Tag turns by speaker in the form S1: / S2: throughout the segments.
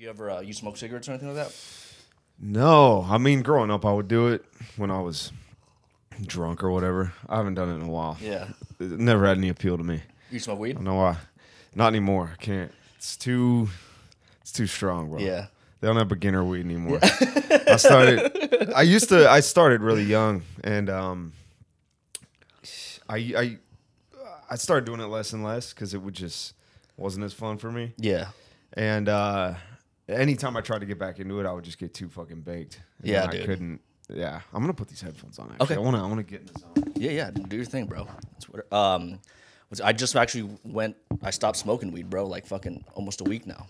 S1: You ever uh, you smoke cigarettes or anything like that?
S2: No, I mean, growing up, I would do it when I was drunk or whatever. I haven't done it in a while.
S1: Yeah.
S2: It never had any appeal to me.
S1: You smoke weed?
S2: I don't know why. Not anymore. I can't. It's too. It's too strong, bro.
S1: Yeah.
S2: They don't have beginner weed anymore. I started. I used to. I started really young, and um, I I I started doing it less and less because it would just wasn't as fun for me.
S1: Yeah.
S2: And uh, anytime I tried to get back into it, I would just get too fucking baked. And
S1: Yeah,
S2: I
S1: dude.
S2: couldn't. Yeah, I'm gonna put these headphones on. Actually.
S1: Okay.
S2: I wanna. I wanna get in the zone.
S1: Yeah, yeah. Do your thing, bro. What, um, I just actually went. I stopped smoking weed, bro. Like fucking almost a week now.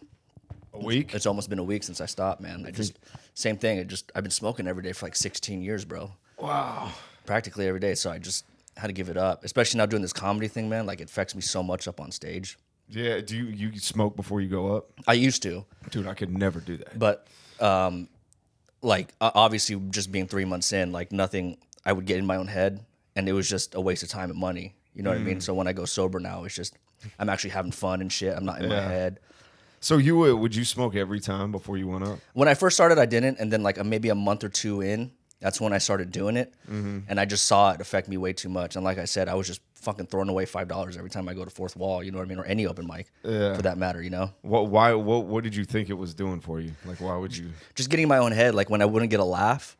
S2: A week.
S1: It's almost been a week since I stopped, man. I just same thing. I just I've been smoking every day for like 16 years, bro.
S2: Wow.
S1: Practically every day. So I just had to give it up. Especially now doing this comedy thing, man. Like it affects me so much up on stage.
S2: Yeah. Do you you smoke before you go up,
S1: I used to,
S2: dude? I could never do that.
S1: but um, like o- obviously just being three months in, like nothing. I would get in my own head, and it was just a waste of time and money. You know what I
S2: Mm.
S1: mean? So when I go sober now, it's just I'm actually having fun and shit. I'm not in my
S2: Yeah.
S1: head.
S2: So you would would you smoke every time before you went up?
S1: when I first started, I didn't, and then like a, maybe a month or two in, that's when I started doing it,
S2: Mm-hmm.
S1: and I just saw it affect me way too much. And like I said, I was just fucking throwing away five dollars every time I go to Fourth Wall. You know what I mean, or any open mic,
S2: Yeah.
S1: for that matter. You know,
S2: What? Why? What? What did you think it was doing for you? Like, why would you?
S1: just getting in my own head. Like when I wouldn't get a laugh,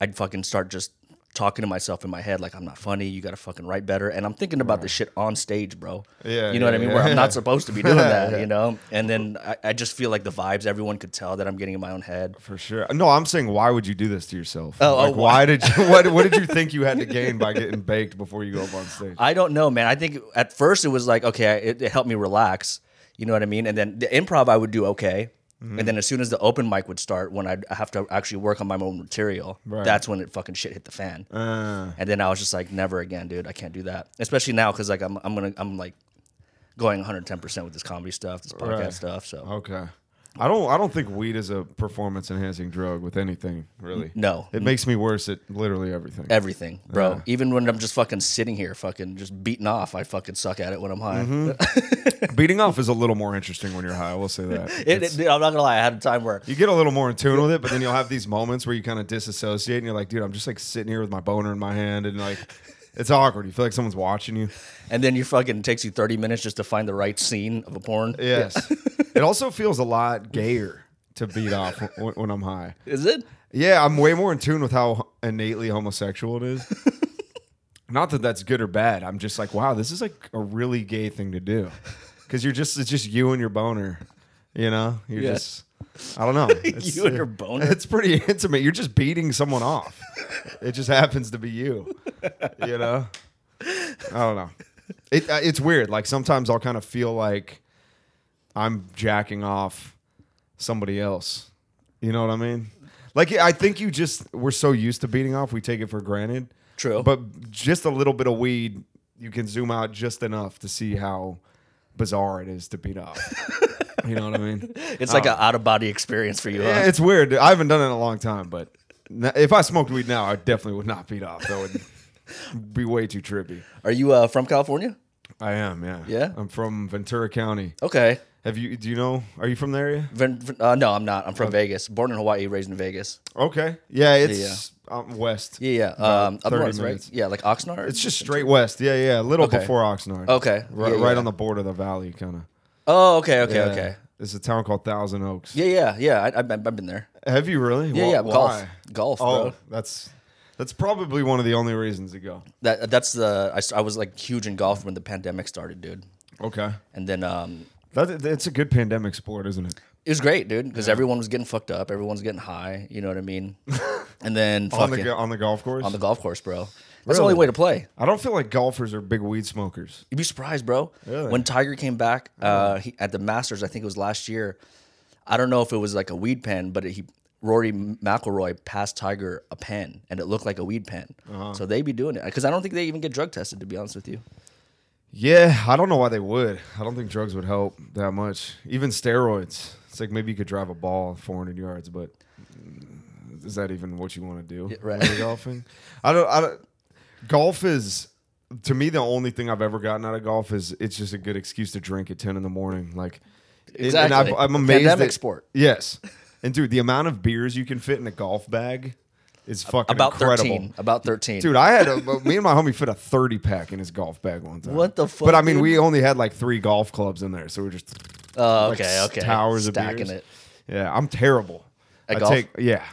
S1: I'd fucking start just talking to myself in my head like I'm not funny. You got to fucking write better. And I'm thinking about this shit on stage, bro.
S2: Yeah,
S1: you know what I mean.
S2: yeah,
S1: Where I'm
S2: yeah.
S1: not supposed to be doing that. You know. And then I, I just feel like the vibes. Everyone could tell that I'm getting in my own head.
S2: For sure. No, I'm saying, why would you do this to yourself?
S1: Oh, oh
S2: like,
S1: oh,
S2: why
S1: why-
S2: did you? What? What did you think you had to gain by getting baked before you go up on stage?
S1: I don't know, man. I think at first it was like, okay, it, it helped me relax. You know what I mean? And then the improv I would do okay.
S2: Mm-hmm.
S1: And then as soon as the open mic would start, when I'd have to actually work on my own material,
S2: Right.
S1: that's when it fucking shit hit the fan.
S2: Uh,
S1: And then I was just like, never again, dude. I can't do that. Especially now because like I'm I'm gonna I'm like going 110 percent with this comedy stuff, this podcast
S2: Right.
S1: stuff. So
S2: okay. I don't. I don't think weed is a performance enhancing drug with anything really.
S1: no,
S2: It makes me worse at literally everything.
S1: everything, bro.
S2: Yeah.
S1: Even when I'm just fucking sitting here, fucking just beating off, I fucking suck at it when I'm high.
S2: Mm-hmm. Beating off is a little more interesting when you're high. I will say that.
S1: It, it- dude, I'm not gonna lie. I had a time where
S2: you get a little more in tune with it, but then you'll have these moments where you kind of disassociate and you're like, dude, I'm just like sitting here with my boner in my hand and like it's awkward. You feel like someone's watching you.
S1: and then you fucking takes you 30 minutes just to find the right scene of a porn.
S2: Yes. it also feels a lot gayer to beat off when, when I'm high.
S1: Is it?
S2: Yeah, I'm way more in tune with how innately homosexual it is. Not that that's good or bad. I'm just like, wow, this is like a really gay thing to do. Because you're just, it's just you and your boner. You know? You're
S1: Yeah.
S2: just, I don't know. It's-
S1: You and your boner?
S2: It's pretty intimate. You're just beating someone off. it just happens to be you. You know? I don't know. It, uh, it's weird. Like sometimes I'll kind of feel like I'm jacking off somebody else. You know what I mean? Like I think you just we're so used to beating off, we take it for granted.
S1: True.
S2: But just a little bit of weed, you can zoom out just enough to see how bizarre it is to beat off. you know what I mean?
S1: It's like an out of body experience for you.
S2: Yeah, it's weird. I haven't done it in a long time, but n- if I smoked weed now, I definitely would not beat off. That would be way too trippy.
S1: Are you uh, from California?
S2: I am, yeah.
S1: Yeah?
S2: I'm from Ventura County.
S1: Okay.
S2: Have you? Do you know? Are you from the area?
S1: Ven- uh, no, I'm not. I'm from Vegas. Born in Hawaii, raised in Vegas.
S2: Okay. Yeah, it's um, west.
S1: Yeah, yeah. Um, up
S2: 30
S1: north, right? Yeah, like Oxnard.
S2: It's just straight west. Yeah, yeah. A little
S1: Okay.
S2: before Oxnard.
S1: Okay.
S2: Right,
S1: Yeah,
S2: right
S1: yeah.
S2: on the border of the valley, kind of.
S1: Oh, okay, okay, okay.
S2: It's a town called Thousand Oaks.
S1: Yeah, yeah, yeah. I, I've, I've been there.
S2: Have you really?
S1: Yeah,
S2: Wh-
S1: yeah. Golf,
S2: why?
S1: golf,
S2: Oh,
S1: bro.
S2: that's that's probably one of the only reasons to go.
S1: That that's the I, s- I was like huge in golf when the pandemic started, dude.
S2: Okay.
S1: And then um,
S2: That, it's a good pandemic sport, isn't it?
S1: it was great, dude, because everyone was getting fucked up, everyone's getting high. You know what I mean? And then
S2: On the on the golf course.
S1: on the golf course, bro. That's the only way to play.
S2: I don't feel like golfers are big weed smokers.
S1: You'd be surprised, bro.
S2: Really?
S1: When Tiger came back uh, he, at the Masters, I think it was last year. I don't know if it was like a weed pen, but he Rory McIlroy passed Tiger a pen, and it looked like a weed pen.
S2: Uh-huh.
S1: So they be doing it because I don't think they even get drug tested. To be honest with you,
S2: Yeah, I don't know why they would. I don't think drugs would help that much. Even steroids. It's like maybe you could drive a ball 400 yards, but is that even what you want to do?
S1: Yeah, right.
S2: golfing. I don't. I don't. Golf is to me the only thing I've ever gotten out of golf is it's just a good excuse to drink at 10 in the morning. Like
S1: Exactly.
S2: And I've, I'm amazed
S1: Pandemic
S2: that-
S1: sport.
S2: Yes, and dude, the amount of beers you can fit in a golf bag is fucking
S1: About
S2: incredible.
S1: thirteen. About thirteen.
S2: Dude, I had a me and my homie fit a thirty pack in his golf bag one time.
S1: What the fuck
S2: But I mean,
S1: dude?
S2: we only had like three golf clubs in there, so we're just
S1: Oh,
S2: like,
S1: okay. Okay.
S2: towers of
S1: Stacking
S2: beers.
S1: it.
S2: yeah. I'm terrible.
S1: At
S2: I
S1: golf?
S2: take yeah,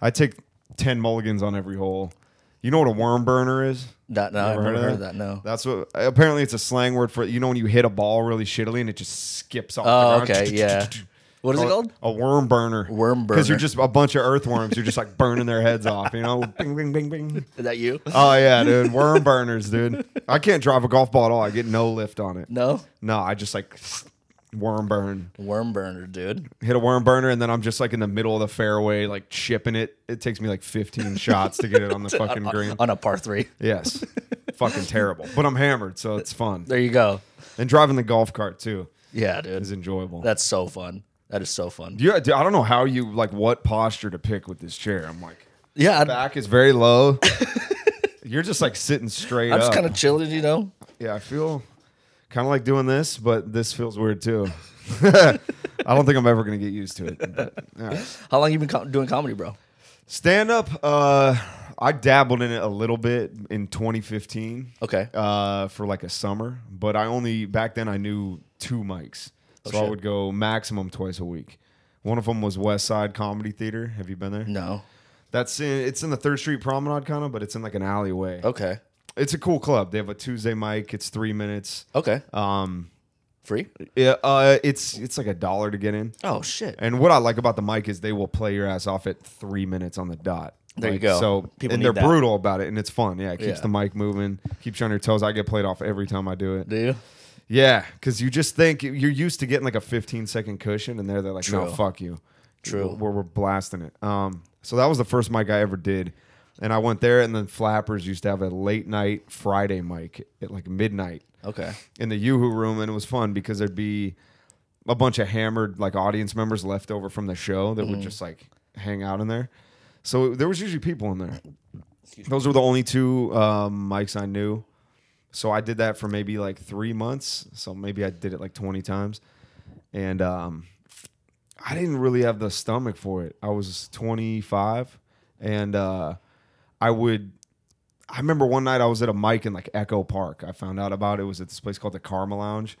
S2: I take ten mulligans on every hole. You know what a worm burner is?
S1: That, no, I've
S2: Never heard
S1: heard
S2: of
S1: of that. No.
S2: That's what apparently it's a slang word for you know when you hit a ball really shittily and it just skips off.
S1: Oh, okay. Yeah. What is it called?
S2: A worm burner.
S1: Worm burner.
S2: Because you're just a bunch of earthworms. You're just like burning their heads off. You know, bing, bing, bing, bing.
S1: Is that you?
S2: Oh yeah, dude. Worm burners, dude. I can't drive a golf ball at all. I get no lift on it.
S1: No.
S2: No, I just like worm burn.
S1: Worm burner, dude.
S2: Hit a worm burner, and then I'm just like in the middle of the fairway, like chipping it. It takes me like 15 shots to get it on the fucking green.
S1: On a par three.
S2: Yes, fucking terrible. But I'm hammered, so it's fun.
S1: There you go.
S2: And driving the golf cart too
S1: Yeah, dude.
S2: is enjoyable.
S1: That's so fun. That is so fun.
S2: Yeah, you, I don't know how you like what posture to pick with this chair. I'm like,
S1: Yeah, I,
S2: back is very low. You're just like sitting straight
S1: I'm just kind of chilling, you know.
S2: yeah, I feel kind of like doing this, but this feels weird too. I don't think I'm ever gonna get used to it. But, right.
S1: How long you been co- doing comedy, bro?
S2: Stand up, uh, I dabbled in it a little bit in 2015
S1: Okay.
S2: uh, for like a summer, but I only back then I knew two mics, so I would go maximum twice a week. One of them was West Side Comedy Theater. Have you been there?
S1: No.
S2: That's in it's in the Third Street Promenade kind of, but it's in like an alleyway.
S1: Okay.
S2: It's a cool club. They have a Tuesday mic. It's three minutes.
S1: Okay.
S2: Um,
S1: Free?
S2: yeah, uh, it's it's like a dollar to get in.
S1: Oh shit.
S2: And what I like about the mic is they will play your ass off at three minutes on the dot.
S1: There you go.
S2: So
S1: People
S2: and they're
S1: that.
S2: brutal about it, and it's fun. Yeah, it keeps
S1: Yeah.
S2: the mic moving, keeps you on your toes. I get played off every time I do it.
S1: Do you?
S2: Yeah, because you just think you're used to getting like a 15 second cushion, and they're they're like, no, fuck you.
S1: True.
S2: We're, we're blasting it. Um, so that was the first mic I ever did, and I went there, and then Flappers used to have a late night Friday mic at like midnight
S1: Okay.
S2: in the Yoo-Hoo room, and it was fun because there'd be a bunch of hammered like audience members left over from the show that would just like hang out in there. So there was usually people in there. Those were the only two um, mics I knew. So I did that for maybe like three months. So maybe I did it like twenty times, and um, I didn't really have the stomach for it. I was twenty five, and uh, I would I remember one night I was at a mic in like Echo Park. I found out about it. It was at this place called the Karma Lounge,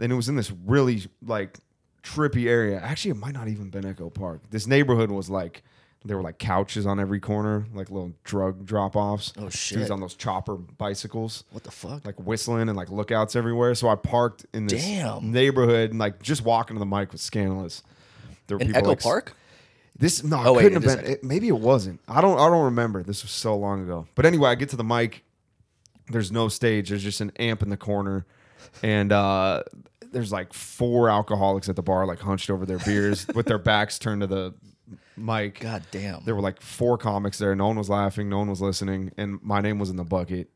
S2: and it was in this really like trippy area. Actually, it might not even been Echo Park. This neighborhood was like there were like couches on every corner, like little drug drop offs.
S1: Oh,
S2: Dudes
S1: shit.
S2: on those chopper bicycles,
S1: What the fuck?
S2: like whistling and like lookouts everywhere. So I parked in this
S1: Damn.
S2: neighborhood and like just walking to the mic was scandalous. There were
S1: In
S2: people,
S1: Echo
S2: like,
S1: Park?
S2: this no,
S1: Oh,
S2: it
S1: wait,
S2: couldn't have been. It, maybe it wasn't. I don't. I don't remember. This was so long ago. But anyway, I get to the mic. There's no stage. There's just an amp in the corner, and uh, there's like four alcoholics at the bar, like hunched over their beers with their backs turned to the mic.
S1: God damn.
S2: There were like four comics there. No one was laughing. No one was listening, and my name was in the bucket.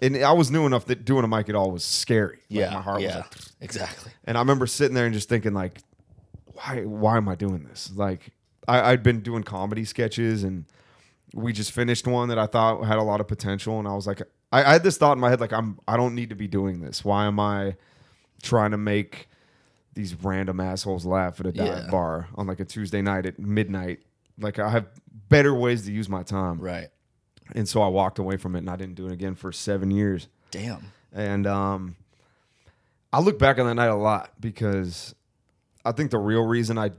S2: And I was new enough that doing a mic at all was scary. Like,
S1: yeah.
S2: my heart
S1: yeah.
S2: was like,
S1: exactly.
S2: and I remember sitting there and just thinking, like, why why am I doing this? Like, I, I'd been doing comedy sketches and we just finished one that I thought had a lot of potential. And I was like, I, I had this thought in my head, like, I'm I don't need to be doing this. Why am I trying to make these random assholes laugh at a dive
S1: Yeah.
S2: bar on like a Tuesday night at midnight? Like I have better ways to use my time.
S1: Right.
S2: And so I walked away from it and I didn't do it again for seven years.
S1: Damn.
S2: And um, I look back on that night a lot because I think the real reason I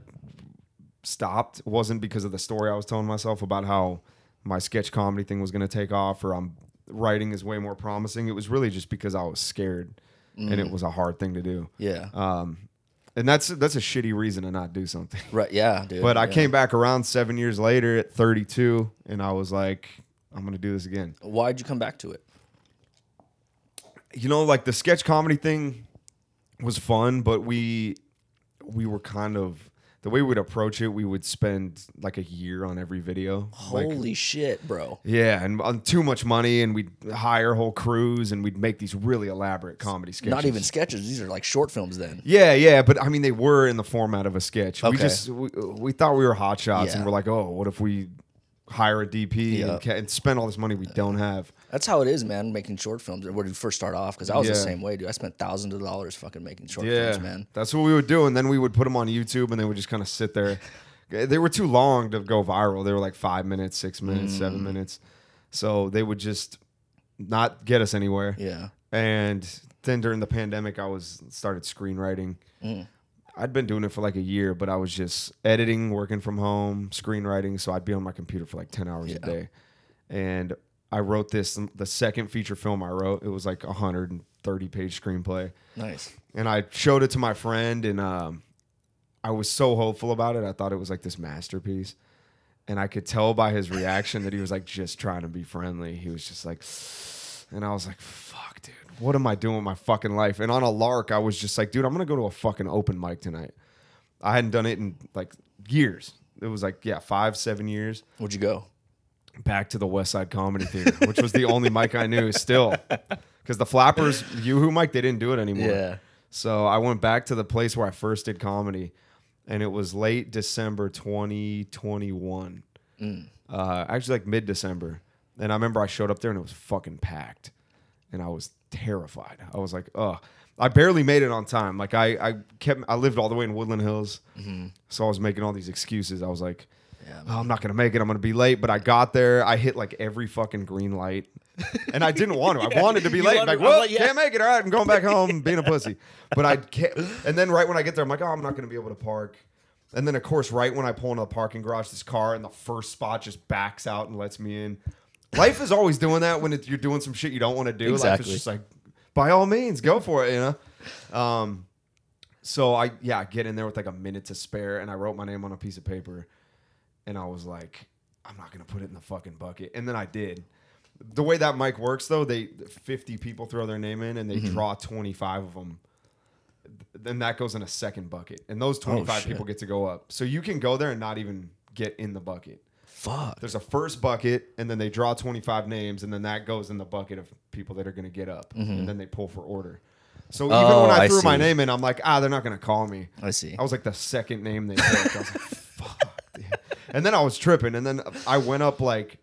S2: stopped wasn't because of the story I was telling myself about how my sketch comedy thing was going to take off or I'm writing is way more promising. It was really just because I was scared and it was a hard thing to do.
S1: Yeah.
S2: Um, and that's that's a shitty reason to not do something.
S1: right. Yeah, dude.
S2: But I
S1: yeah.
S2: came back around seven years later at 32, and I was like, I'm gonna do this again.
S1: Why'd you come back to it?
S2: you know, like the sketch comedy thing was fun, but we we were kind of the way we'd approach it. We would spend like a year on every video. Like,
S1: Holy shit, bro.
S2: yeah, and on too much money, and we'd hire whole crews, and we'd make these really elaborate comedy sketches.
S1: Not even sketches. These are like short films then.
S2: Yeah, yeah, but I mean, they were in the format of a sketch. We
S1: Okay.
S2: just we, we thought we were hot shots, and we're like, oh, what if we hire a DP
S1: Yeah.
S2: and, ca- and spend all this money we don't have.
S1: That's how it is, man. Making short films. When you first start off, because I was the same way, dude. I spent thousands of dollars fucking making short
S2: Yeah,
S1: films, man.
S2: that's what we would do, and then we would put them on YouTube, and they would just kind of sit there. They were too long to go viral. They were like five minutes, six minutes,
S1: Mm.
S2: seven minutes, so they would just not get us anywhere.
S1: Yeah.
S2: And then during the pandemic, I was started screenwriting.
S1: Mm.
S2: I'd been doing it for like a year, but I was just editing, working from home, screenwriting. So I'd be on my computer for like ten hours a day, and I wrote this. The second feature film I wrote, it was like a hundred and thirty page screenplay,
S1: Nice.
S2: and I showed it to my friend, and um, I was so hopeful about it. I thought it was like this masterpiece. And I could tell by his reaction that he was like just trying to be friendly. He was just like, and I was like, fuck, dude, what am I doing with my fucking life? And on a lark, I was just like, dude, I'm gonna go to a fucking open mic tonight. I hadn't done it in like years. It was like, yeah, five, seven years.
S1: Where'd you go?
S2: Back to the West Side Comedy Theater, which was the only mic I knew still. Because the Flappers, Yoo-Hoo mic, they didn't do it anymore.
S1: Yeah.
S2: So I went back to the place where I first did comedy, and it was late December 2021. Uh, actually, like mid December. And I remember I showed up there and it was fucking packed, and I was terrified. I was like, ugh. I barely made it on time. Like I, I kept, I lived all the way in Woodland Hills, so I was making all these excuses. I was like,
S1: Yeah.
S2: oh, I'm not gonna make it. I'm gonna be late. But I got there. I hit like every fucking green light, and I didn't want to. I wanted to be
S1: You
S2: late.
S1: wanted-
S2: like, well,
S1: like, yeah.
S2: can't make it. All right, I'm going back home, being a pussy. But I can't. And then right when I get there, I'm like, oh, I'm not gonna be able to park. And then of course, right when I pull into the parking garage, this car in the first spot just backs out and lets me in. Life is always doing that when it, you're doing some shit you don't want to do. Life
S1: Exactly.
S2: is just like, by all means, go for it. You know. Um, so I yeah, I get in there with like a minute to spare, and I wrote my name on a piece of paper, and I was like, I'm not gonna put it in the fucking bucket, and then I did. The way that mic works, though, they 50 people throw their name in, and they draw 25 of them. Then that goes in a second bucket, and those 25
S1: shit.
S2: people get to go up. So you can go there and not even get in the bucket.
S1: Fuck.
S2: There's a first bucket, and then they draw 25 names, and then that goes in the bucket of people that are going to get up, and then they pull for order. So even
S1: Oh,
S2: when I
S1: I
S2: threw my name in, I'm like, ah, they're not going to call me.
S1: I see.
S2: I was like the second name they picked. I was like, fuck. And then I was tripping, and then I went up like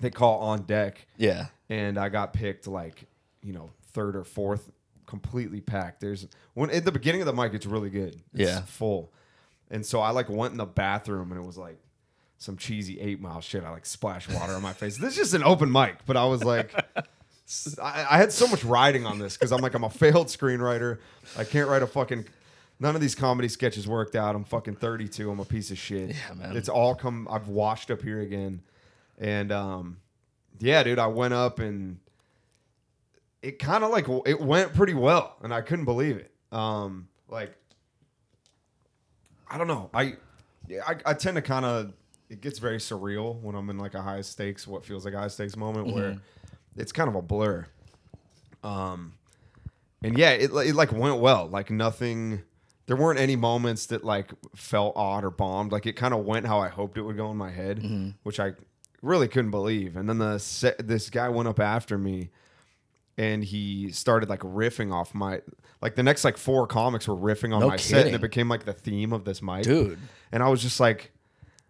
S2: they call on deck,
S1: Yeah.
S2: and I got picked like you know third or fourth, completely packed. There's when at the beginning of the mic, it's really good. It's
S1: Yeah.
S2: full, and so I like went in the bathroom, and it was like some cheesy eight mile shit. I like splashed water on my face. This is just an open mic, but I was like. I, I had so much riding on this because I'm like I'm a failed screenwriter. I can't write a fucking. None of these comedy sketches worked out. I'm fucking 32. I'm a piece of shit.
S1: Yeah, man.
S2: It's all come. I've washed up here again, and um, yeah, dude. I went up and it kind of like it went pretty well, and I couldn't believe it. Um, like I don't know. I yeah, I, I tend to kind of it gets very surreal when I'm in like a high stakes, what feels like a high stakes moment where it's kind of a blur. Um, and yeah, it it like went well. Like nothing. There weren't any moments that like felt odd or bombed. Like it kind of went how I hoped it would go in my head, mm-hmm. which I really couldn't believe. And then the se- this guy went up after me, and he started like riffing off my like the next like four comics were riffing on
S1: No
S2: my set, and it became like the theme of this mic,
S1: Dude.
S2: And I was just like,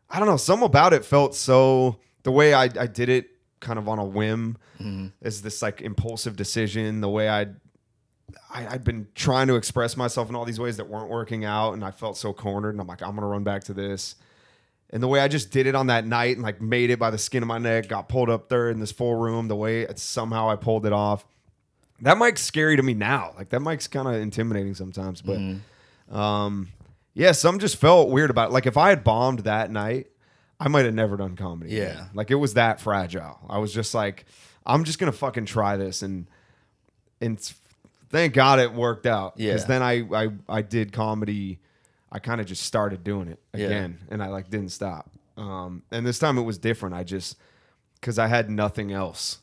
S2: I don't know, some about it felt so the way I I did it kind of on a whim mm-hmm. is this like impulsive decision. The way I'd I, I'd been trying to express myself in all these ways that weren't working out, and I felt so cornered. And I'm like, I'm gonna run back to this. And the way I just did it on that night and like made it by the skin of my neck, got pulled up there in this full room, the way it's somehow I pulled it off. That mic's scary to me now. Like that mic's kind of intimidating sometimes. But um yeah, some just felt weird about it. Like if I had bombed that night, I might have never done comedy.
S1: Yeah.
S2: again. Like it was that fragile. I was just like, I'm just gonna fucking try this and and thank God it worked out.
S1: Yeah.
S2: Because then I, I I did comedy. I kind of just started doing it
S1: Yeah.
S2: again, and I like didn't stop. Um, and this time it was different. I just because I had nothing else.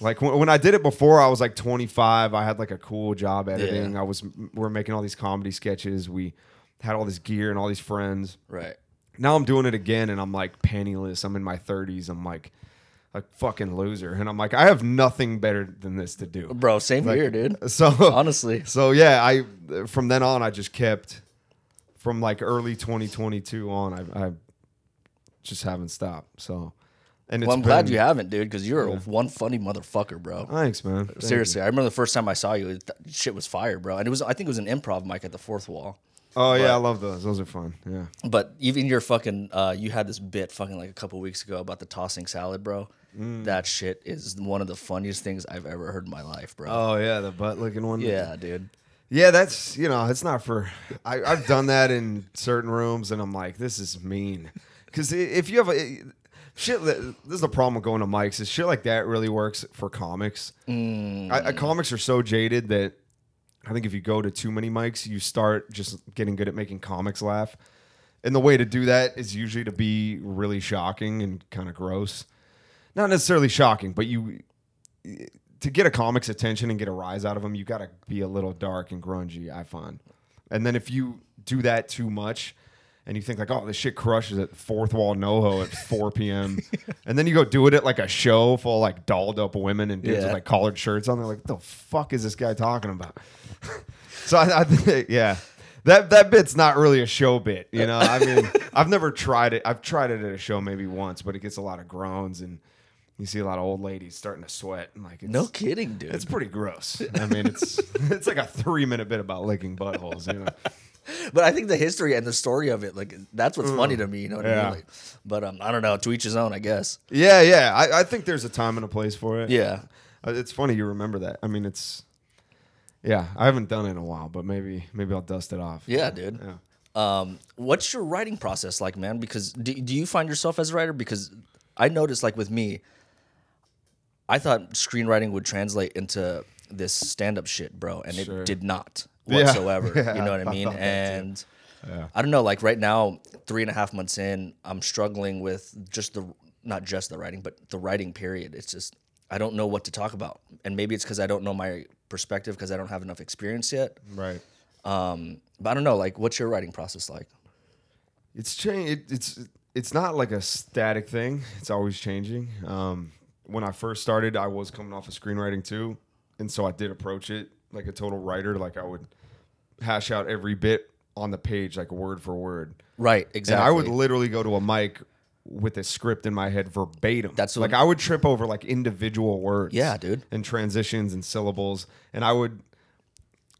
S2: Like when, when I did it before, I was like 25. I had like a cool job editing.
S1: Yeah.
S2: I was we we're making all these comedy sketches. We had all this gear and all these friends.
S1: Right.
S2: Now I'm doing it again, and I'm like penniless. I'm in my 30s. I'm like a fucking loser, and I'm like I have nothing better than this to do.
S1: Bro, same
S2: Like,
S1: here, dude.
S2: So
S1: Honestly.
S2: so yeah, I from then on I just kept from like early 2022 on. I, I just haven't stopped. So, and it's
S1: Well, I'm glad you haven't, dude, because you're a one funny motherfucker, bro.
S2: Thanks, man. Thank you.
S1: Seriously, I remember the first time I saw you, it- shit was fire, bro. And it was, I think it was an improv mic at the fourth wall.
S2: Oh yeah, I love those. Those are fun. Yeah.
S1: But even your fucking, uh, you had this bit fucking like a couple weeks ago about the tossing salad, bro.
S2: Mm.
S1: That shit is one of the funniest things I've ever heard in my life, bro.
S2: Oh yeah, the butt looking one.
S1: yeah, dude.
S2: Yeah, that's you know, it's not for. I, I've done that in certain rooms, and I'm like, this is mean. Because if you have a shit, this is the problem with going to mics. Is shit like that really works for comics? I, I, comics are so jaded that I think if you go to too many mics, you start just getting good at making comics laugh. And the way to do that is usually to be really shocking and kind of gross. Not necessarily shocking, but you to get a comic's attention and get a rise out of them, you got to be a little dark and grungy. I find, and then if you do that too much, and you think like, oh, this shit crushes at fourth wall NoHo at 4 p.m., and then you go do it at like a show full of like dolled up women and dudes
S1: Yeah.
S2: with like collared shirts on. They're like, what the fuck is this guy talking about? so I, I think, yeah. That, that bit's not really a show bit, you know. I mean, I've never tried it. I've tried it at a show maybe once, but it gets a lot of groans and you see a lot of old ladies starting to sweat. And like, it's,
S1: No kidding, dude.
S2: it's pretty gross. I mean, it's it's like a three minute bit about licking buttholes, you know.
S1: But I think the history and the story of it, like that's what's funny to me. You know what I
S2: Mm. Yeah.
S1: mean? Like, but um, I don't know. To each his own, I guess.
S2: Yeah, yeah. I, I think there's a time and a place for it.
S1: Yeah.
S2: Uh, It's funny you remember that. I mean, it's yeah. I haven't done it in a while, but maybe maybe I'll dust it off.
S1: Yeah, dude.
S2: Yeah.
S1: Um, what's your writing process like, man? Because do, do you find yourself as a writer? Because I noticed, like with me, I thought screenwriting would translate into this stand-up shit, bro, and
S2: Sure.
S1: it did not
S2: Yeah.
S1: whatsoever.
S2: Yeah,
S1: you know what I
S2: I
S1: mean?
S2: thought that too.
S1: And I don't know. Like right now, three and a half months in, I'm struggling with just the not just the writing, but the writing period. It's just I don't know what to talk about, and maybe it's because I don't know my perspective because I don't have enough experience yet.
S2: Right.
S1: Um, but I don't know. Like, what's your writing process like?
S2: It's change. It, it's it's not like a static thing. It's always changing. Um, when I first started, I was coming off of screenwriting too, and so I did approach it like a total writer. Like I would hash out every bit on the page, like word for word.
S1: Right. Exactly.
S2: And I would literally go to a mic with a script in my head verbatim.
S1: That's
S2: like I would trip over like individual words.
S1: Yeah, dude.
S2: And transitions and syllables, and I would.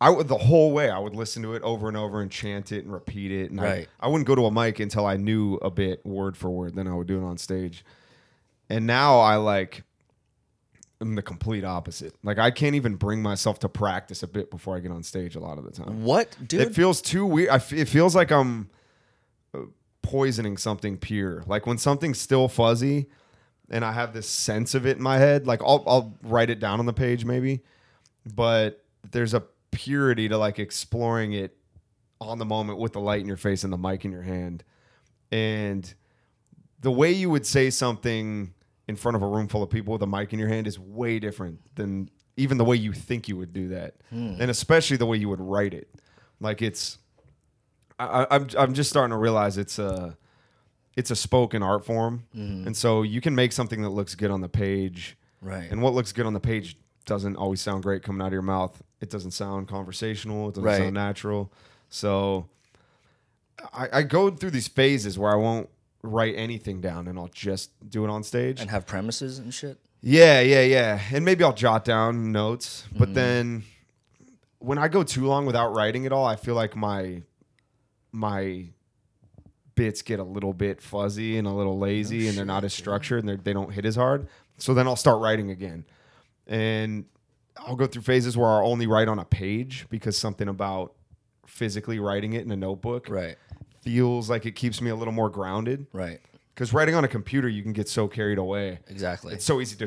S2: I would the whole way. I would listen to it over and over and chant it and repeat it. And
S1: Right.
S2: I, I wouldn't go to a mic until I knew a bit word for word. Then I would do it on stage. And now I like am the complete opposite. Like I can't even bring myself to practice a bit before I get on stage. A lot of the time,
S1: What, dude?
S2: it feels too weird. I f- it feels like I'm uh, poisoning something pure. Like when something's still fuzzy, and I have this sense of it in my head. Like I'll I'll write it down on the page maybe, but there's a purity to like exploring it on the moment with the light in your face and the mic in your hand, and the way you would say something in front of a room full of people with a mic in your hand is way different than even the way you think you would do that, hmm. and especially the way you would write it. Like it's, I, I- I'm I'm just starting to realize it's a, it's a spoken art form, hmm. and so you can make something that looks good on the page,
S1: Right.
S2: And what looks good on the page doesn't always sound great coming out of your mouth. It doesn't sound conversational. It doesn't
S1: Right.
S2: sound natural. So I, I go through these phases where I won't write anything down and I'll just do it on stage.
S1: and have premises and shit.
S2: Yeah, yeah, yeah. And maybe I'll jot down notes, but
S1: Mm-hmm.
S2: then when I go too long without writing at all, I feel like my my bits get a little bit fuzzy and a little lazy and they're not as structured and they don't hit as hard. So then I'll start writing again. And I'll go through phases where I'll only write on a page because something about physically writing it in a notebook
S1: Right.
S2: Feels like it keeps me a little more grounded.
S1: Right.
S2: Because writing on a computer, you can get so carried away.
S1: Exactly.
S2: It's so easy to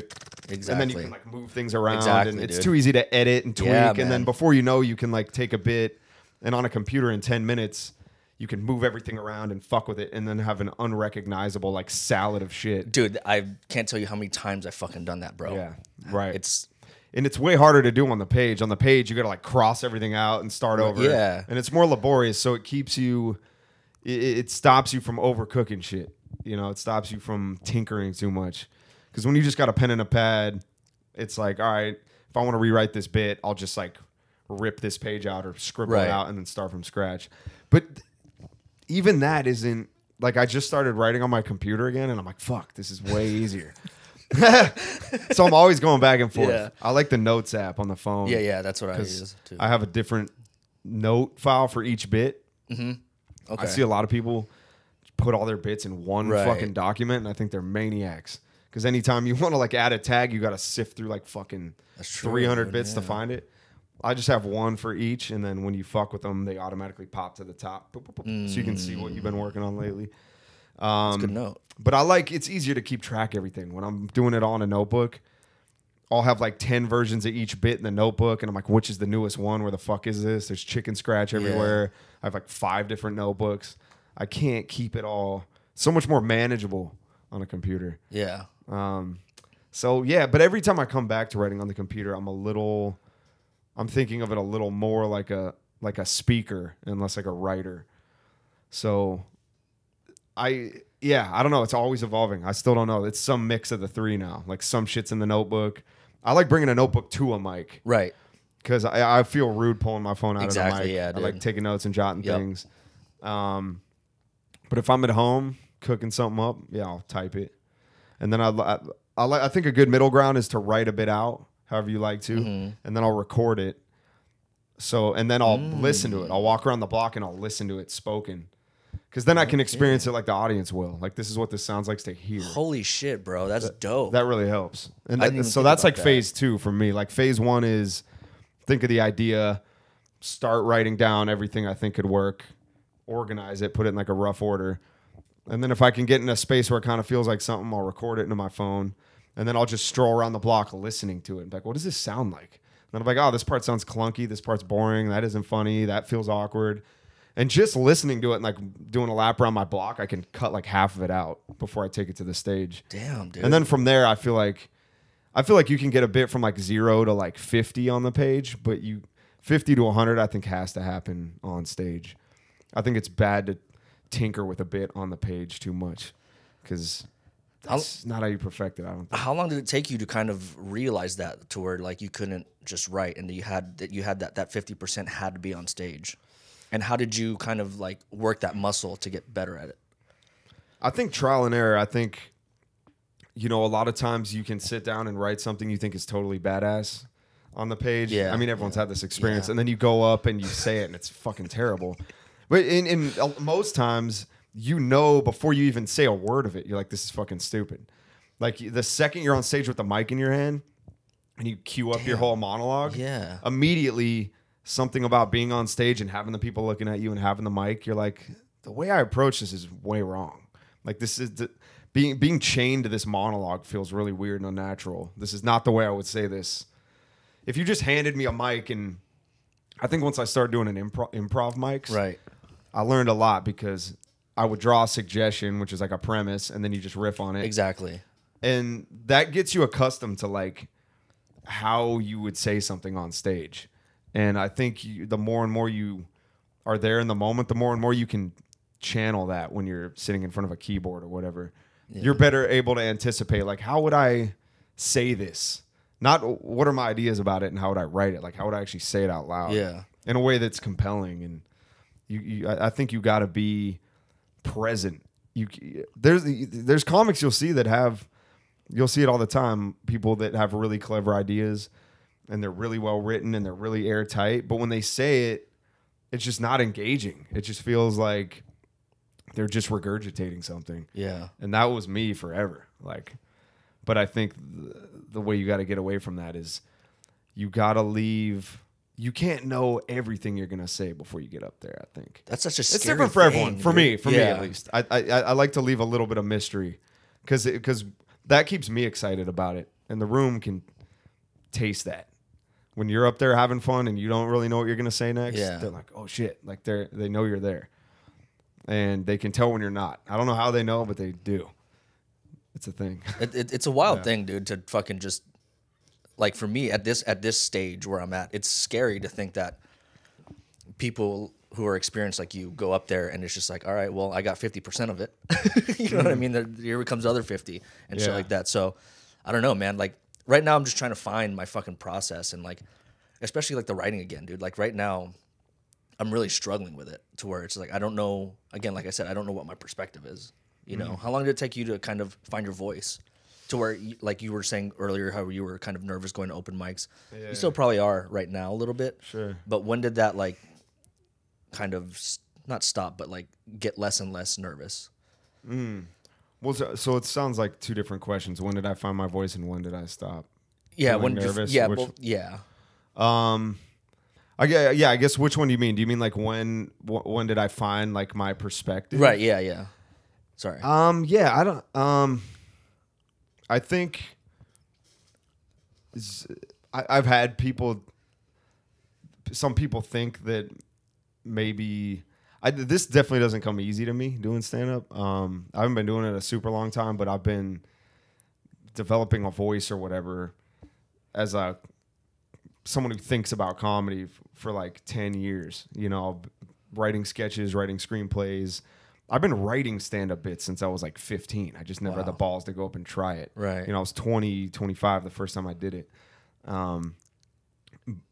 S2: Exactly. and then you can like move things around
S1: Exactly,
S2: and it's
S1: dude.
S2: too easy to edit and tweak
S1: Yeah,
S2: and then before you know you can like take a bit and on a computer in 10 minutes you can move everything around and fuck with it and then have an unrecognizable like salad of shit.
S1: Dude, I can't tell you how many times I fucking done that, bro.
S2: Yeah. Right.
S1: It's
S2: and it's way harder to do on the page. On the page you got to like cross everything out and start over.
S1: yeah.
S2: And it's more laborious so it keeps you it, it stops you from overcooking shit. You know, it stops you from tinkering too much. Cuz when you just got a pen and a pad, it's like, all right, if I want to rewrite this bit, I'll just like rip this page out or scribble
S1: Right.
S2: it out and then start from scratch. But even that isn't like I just started writing on my computer again, and I'm like, fuck, this is way easier. so I'm always going back and forth.
S1: Yeah.
S2: I like the notes app on the phone.
S1: Yeah, yeah, that's what I use too.
S2: I have a different note file for each bit. Mm-hmm.
S1: Okay.
S2: I see a lot of people put all their bits in one
S1: Right.
S2: fucking document, and I think they're maniacs. Because anytime you want to like add a tag, you got to sift through like fucking 300
S1: dude,
S2: bits to find it. I just have one for each, and then when you fuck with them, they automatically pop to the top, boop, boop, boop, so you can see what you've been working on lately. Um,
S1: Good note.
S2: But I like it's easier to keep track of everything when I'm doing it all in a notebook. I'll have like ten versions of each bit in the notebook, and I'm like, which is the newest one? Where the fuck is this? There's chicken scratch everywhere. I have like five different notebooks. I can't keep it all. So much more manageable on a computer.
S1: Yeah.
S2: Um, so yeah, but every time I come back to writing on the computer, I'm a little, I'm thinking of it a little more like a like a speaker and less like a writer. So, I yeah, I don't know. It's always evolving. I still don't know. It's some mix of the three now. Like some shit's in the notebook. I like bringing a notebook to a mic
S1: Right.
S2: because I, I feel rude pulling my phone out of the mic.
S1: yeah,
S2: I like taking notes and jotting
S1: Yep.
S2: things. Um, but if I'm at home cooking something up, yeah, I'll type it. And then I, I, I, I think a good middle ground is to write a bit out, however you like to,
S1: Mm-hmm.
S2: and then I'll record it. So and then I'll listen to it.
S1: Mm.
S2: I'll walk around the block and I'll listen to it spoken, because then I can experience it like the audience will. Like this is what this sounds like to hear.
S1: Holy shit, bro. That's dope.
S2: That really helps. And that- so that's like
S1: that.
S2: phase two for me. Like phase one is think of the idea, start writing down everything I think could work, organize it, put it in like a rough order. And then if I can get in a space where it kind of feels like something, I'll record it into my phone. And then I'll just stroll around the block listening to it. And be like, what does this sound like? And then I'm like, oh, this part sounds clunky. This part's boring. That isn't funny. That feels awkward. And just listening to it and like doing a lap around my block, I can cut like half of it out before I take it to the stage.
S1: Damn, dude.
S2: And then from there, I feel like I feel like you can get a bit from like zero to like fifty on the page, but you fifty to hundred, I think has to happen on stage. I think it's bad to tinker with a bit on the page too much because that's not how you perfect it. I don't think.
S1: how long did it take you to kind of realize that to where like you couldn't just write and you had that you had that that 50% had to be on stage and how did you kind of like work that muscle to get better at it
S2: I think trial and error. I think you know a lot of times you can sit down and write something you think is totally badass on the page.
S1: Yeah.
S2: I mean everyone's had this experience,
S1: Yeah.
S2: and then you go up and you say it, and it's fucking terrible. But in, in uh, most times, you know before you even say a word of it, you're like, this is fucking stupid. Like the second you're on stage with the mic in your hand, and you cue up your whole monologue,
S1: Yeah.
S2: immediately something about being on stage and having the people looking at you and having the mic, you're like, the way I approach this is way wrong. Like this is the, being being chained to this monologue feels really weird and unnatural. This is not the way I would say this. If you just handed me a mic and I think once I started doing an improv improv mics,
S1: right
S2: I learned a lot because I would draw a suggestion, which is like a premise, and then you just riff on it
S1: exactly
S2: and that gets you accustomed to like how you would say something on stage and i think you, the more and more you are there in the moment the more and more you can channel that when you're sitting in front of a keyboard or whatever you're better able to anticipate like how would i say this not what are my ideas about it and how would i write it like how would i actually say it out loud
S1: Yeah.
S2: in a way that's compelling and you, you I, I think you got to be present. You there's there's comics you'll see that have you'll see it all the time. People that have really clever ideas and they're really well written and they're really airtight, but when they say it, it's just not engaging. It just feels like they're just regurgitating something.
S1: yeah
S2: And that was me forever. Like, but I think the, the way you got to get away from that is you got to leave. You can't know everything you're gonna say before you get up there. I think
S1: that's such a
S2: it's different for everyone.
S1: thing,
S2: For me,
S1: dude.
S2: for me at least, I, I I I like to leave a little bit of mystery because because that keeps me excited about it, and the room can taste that. When you're up there having fun and you don't really know what you're gonna say next,
S1: Yeah.
S2: they're like, "Oh shit!" Like they're they know you're there, and they can tell when you're not. I don't know how they know, but they do. It's a thing.
S1: It, it, it's a wild
S2: Yeah.
S1: thing, dude, to fucking just like for me at this at this stage where I'm at, it's scary to think that people who are experienced like you go up there and it's just like, all right, well, I got fifty percent of it. you know what I mm. mean? There, here comes the other fifty and shit like that. So I don't know, man. Like right now, I'm just trying to find my fucking process and like, especially like the writing again, dude. Like right now, I'm really struggling with it to where it's like I don't know. Again, like I said, I don't know what my perspective is. You know, mm-hmm. how long did it take you to kind of find your voice? To where, you, like you were saying earlier, how you were kind of nervous going to open mics. You still probably are right now a little bit.
S2: Sure.
S1: But when did that like kind of not stop, but like get less and less nervous? Mm.
S2: Well, so, so it sounds like two different questions. When did I find my voice, and when did I stop?
S1: Yeah,
S2: Feeling
S1: when
S2: nervous?
S1: yeah,
S2: Which-
S1: well, yeah,
S2: Um, I yeah, I guess which one do you mean? Do you mean like when wh- when did I find like my perspective?
S1: right, yeah, yeah. Sorry.
S2: Um, yeah, I don't. Um, I think I, I've had people. Some people think that maybe I, this definitely doesn't come easy to me doing stand up. Um, I haven't been doing it a super long time, but I've been developing a voice or whatever as a someone who thinks about comedy f- for like 10 years, you know, writing sketches, writing screenplays. I've been writing stand up bits since I was like 15. I just never had the balls to go up and try it.
S1: Right.
S2: You know, I was 20, 25 the first time I did it. Um,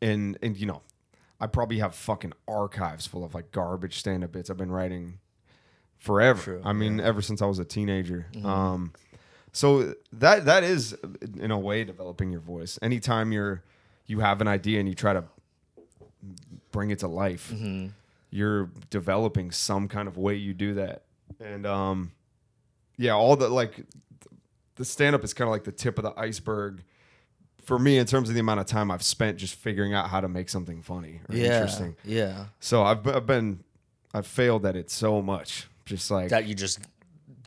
S2: and, and, you know, I probably have fucking archives full of like garbage stand up bits I've been writing forever.
S1: True,
S2: I mean, ever since I was a teenager. Um, so that that is in a way developing your voice. Anytime you're you have an idea and you try to bring it to life, you're developing some kind of way you do that. And um, yeah, all the like the stand up is kind of like the tip of the iceberg for me in terms of the amount of time I've spent just figuring out how to make something funny or
S1: yeah,
S2: interesting.
S1: yeah.
S2: So I've, I've been I've failed at it so much. Just like
S1: That you just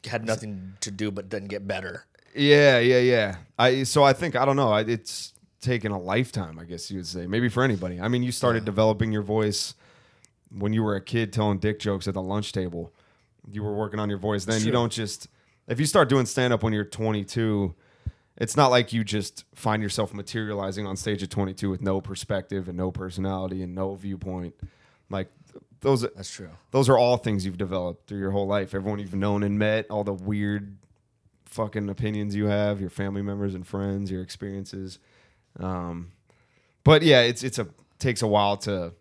S1: had nothing to do but then get better.
S2: Yeah, yeah, yeah. I so I think I don't know. It's taken a lifetime, I guess you would say. Maybe for anybody. I mean, you started developing your voice when you were a kid, telling dick jokes at the lunch table. You were working on your voice. Then you don't just if you start doing stand up when you're 22. It's not like you just find yourself materializing on stage at 22 with no perspective and no personality and no viewpoint. Like those
S1: That's true.
S2: those are all things you've developed through your whole life. Everyone you've known and met, all the weird fucking opinions you have, your family members and friends, your experiences. Um, but yeah, it's it's a takes a while to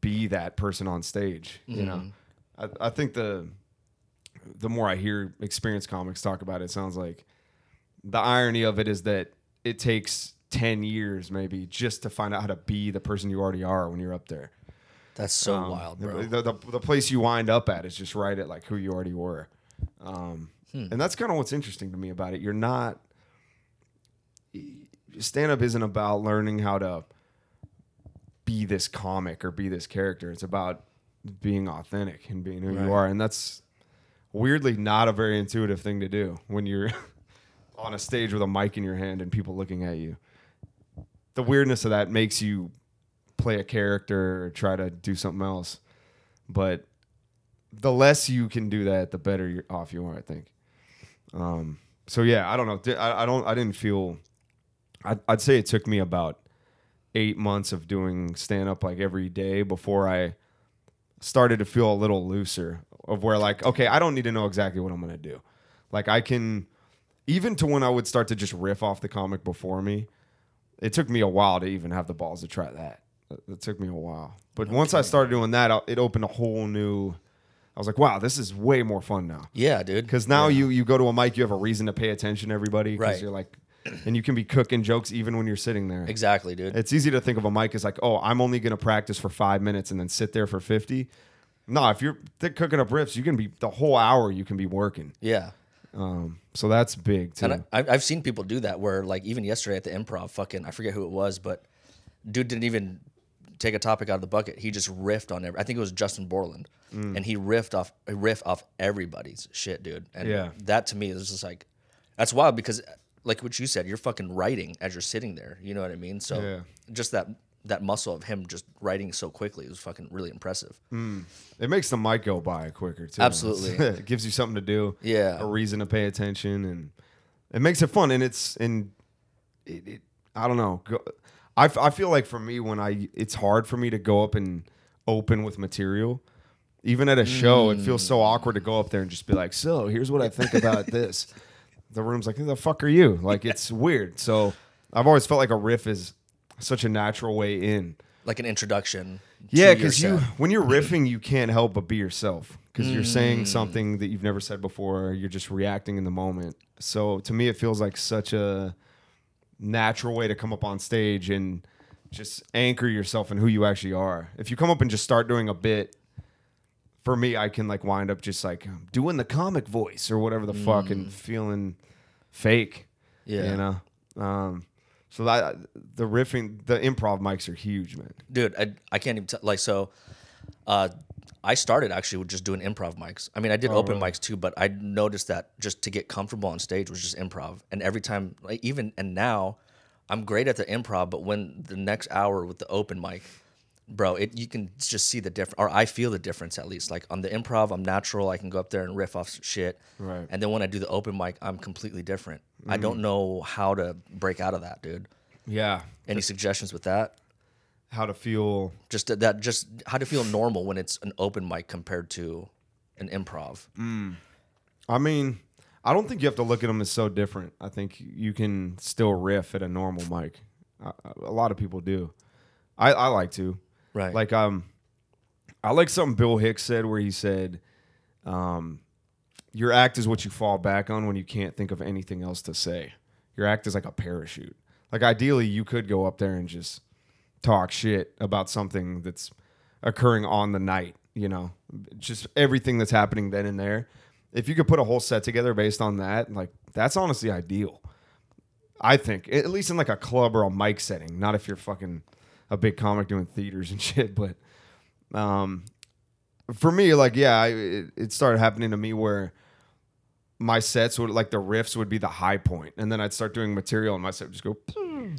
S2: be that person on stage. You know, I, I think the the more I hear experienced comics talk about it, it sounds like the irony of it is that it takes 10 years maybe just to find out how to be the person you already are when you're up there.
S1: That's so
S2: Um,
S1: wild, bro.
S2: The, the, the place you wind up at is just right at like who you already were. Um,
S1: Hmm.
S2: And that's kind of what's interesting to me about it. You're not, stand up isn't about learning how to be this comic or be this character. It's about being authentic and being who
S1: Right.
S2: you are. And that's weirdly not a very intuitive thing to do when you're on a stage with a mic in your hand and people looking at you. The weirdness of that makes you play a character or try to do something else. But the less you can do that, the better you're off you are, I think. Um, so yeah, I don't know. I, I don't. I didn't feel. I'd, I'd say it took me about eight months of doing stand up like every day before I started to feel a little looser. Of where like, okay, I don't need to know exactly what I'm gonna do. Like I can, even to when I would start to just riff off the comic before me. It took me a while to even have the balls to try that. It, took me a while, but once I started doing that, it opened a whole new. I was like, wow, this is way more fun now.
S1: yeah, dude.
S2: Because now you you go to a mic, you have a reason to pay attention to everybody. Because
S1: Right.
S2: you're like, and you can be cooking jokes even when you're sitting there.
S1: exactly, dude.
S2: It's easy to think of a mic as like, oh, I'm only going to practice for five minutes and then sit there for 50. No, if you're th- cooking up riffs, you can be the whole hour you can be working.
S1: yeah.
S2: Um, so that's big too.
S1: And I, I've- seen people do that where, like, even yesterday at the improv, fucking, I forget who it was, but dude didn't even take a topic out of the bucket. He just riffed on every. I think it was Justin Borland,
S2: Mm.
S1: and he riffed off riff off everybody's shit, dude. And
S2: Yeah.
S1: that to me is just like, that's wild because, like what you said, you're fucking writing as you're sitting there. You know what I mean? So
S2: Yeah.
S1: just that that muscle of him just writing so quickly was fucking really impressive. Mm.
S2: it makes the mic go by quicker too.
S1: Absolutely.
S2: it gives you something to do.
S1: Yeah.
S2: a reason to pay attention, and it makes it fun. And it's and it, it I don't know. Go, I, f- I feel like for me when I it's hard for me to go up and open with material. Even at a show, it feels so mm. awkward to go up there and just be like, "So, here's what I think about this." The room's like, "Who the fuck are you?" Like it's weird. So I've always felt like a riff is such a natural way in.
S1: like an introduction.
S2: Yeah, because you when you're riffing, you can't help but be yourself because you're saying
S1: Mm.
S2: something that you've never said before. You're just reacting in the moment. So to me, it feels like such a natural way to come up on stage and just anchor yourself in who you actually are. If you come up and just start doing a bit, for me, I can like wind up just like doing the comic voice or whatever the fuck and feeling fake.
S1: Mm. Yeah.
S2: you know. Um, so that the riffing, the improv mics are huge, man.
S1: dude I, I can't even t- like so uh i started actually with just doing improv mics. I mean i did
S2: Oh,
S1: open mics too but i noticed that just to get comfortable on stage was just improv. And every time like even and now i'm great at the improv but when the next hour with the open mic bro it you can just see the difference or i feel the difference at least. Like on the improv i'm natural. I can go up there and riff off shit.
S2: Right.
S1: and then when i do the open mic i'm completely different i
S2: Mm-hmm.
S1: don't know how to break out of that dude
S2: Yeah,
S1: any suggestions with that
S2: how to feel.
S1: just that, just how to feel normal when it's an open mic compared to an improv
S2: I mean, I don't think you have to look at them as so different. I think you can still riff at a normal mic. A, a lot of people do. I, I like to.
S1: right
S2: Like um, I like something Bill Hicks said where he said, um, "Your act is what you fall back on when you can't think of anything else to say. Your act is like a parachute. Like ideally, you could go up there and just talk shit about something that's occurring on the night. You know, just everything that's happening then and there. If you could put a whole set together based on that, like that's honestly ideal. I think at least in like a club or a mic setting, not if you're fucking a big comic doing theaters and shit, but um, for me, like, yeah, I, it, it started happening to me where my sets would like the riffs would be the high point, and then I'd start doing material, and my set would just go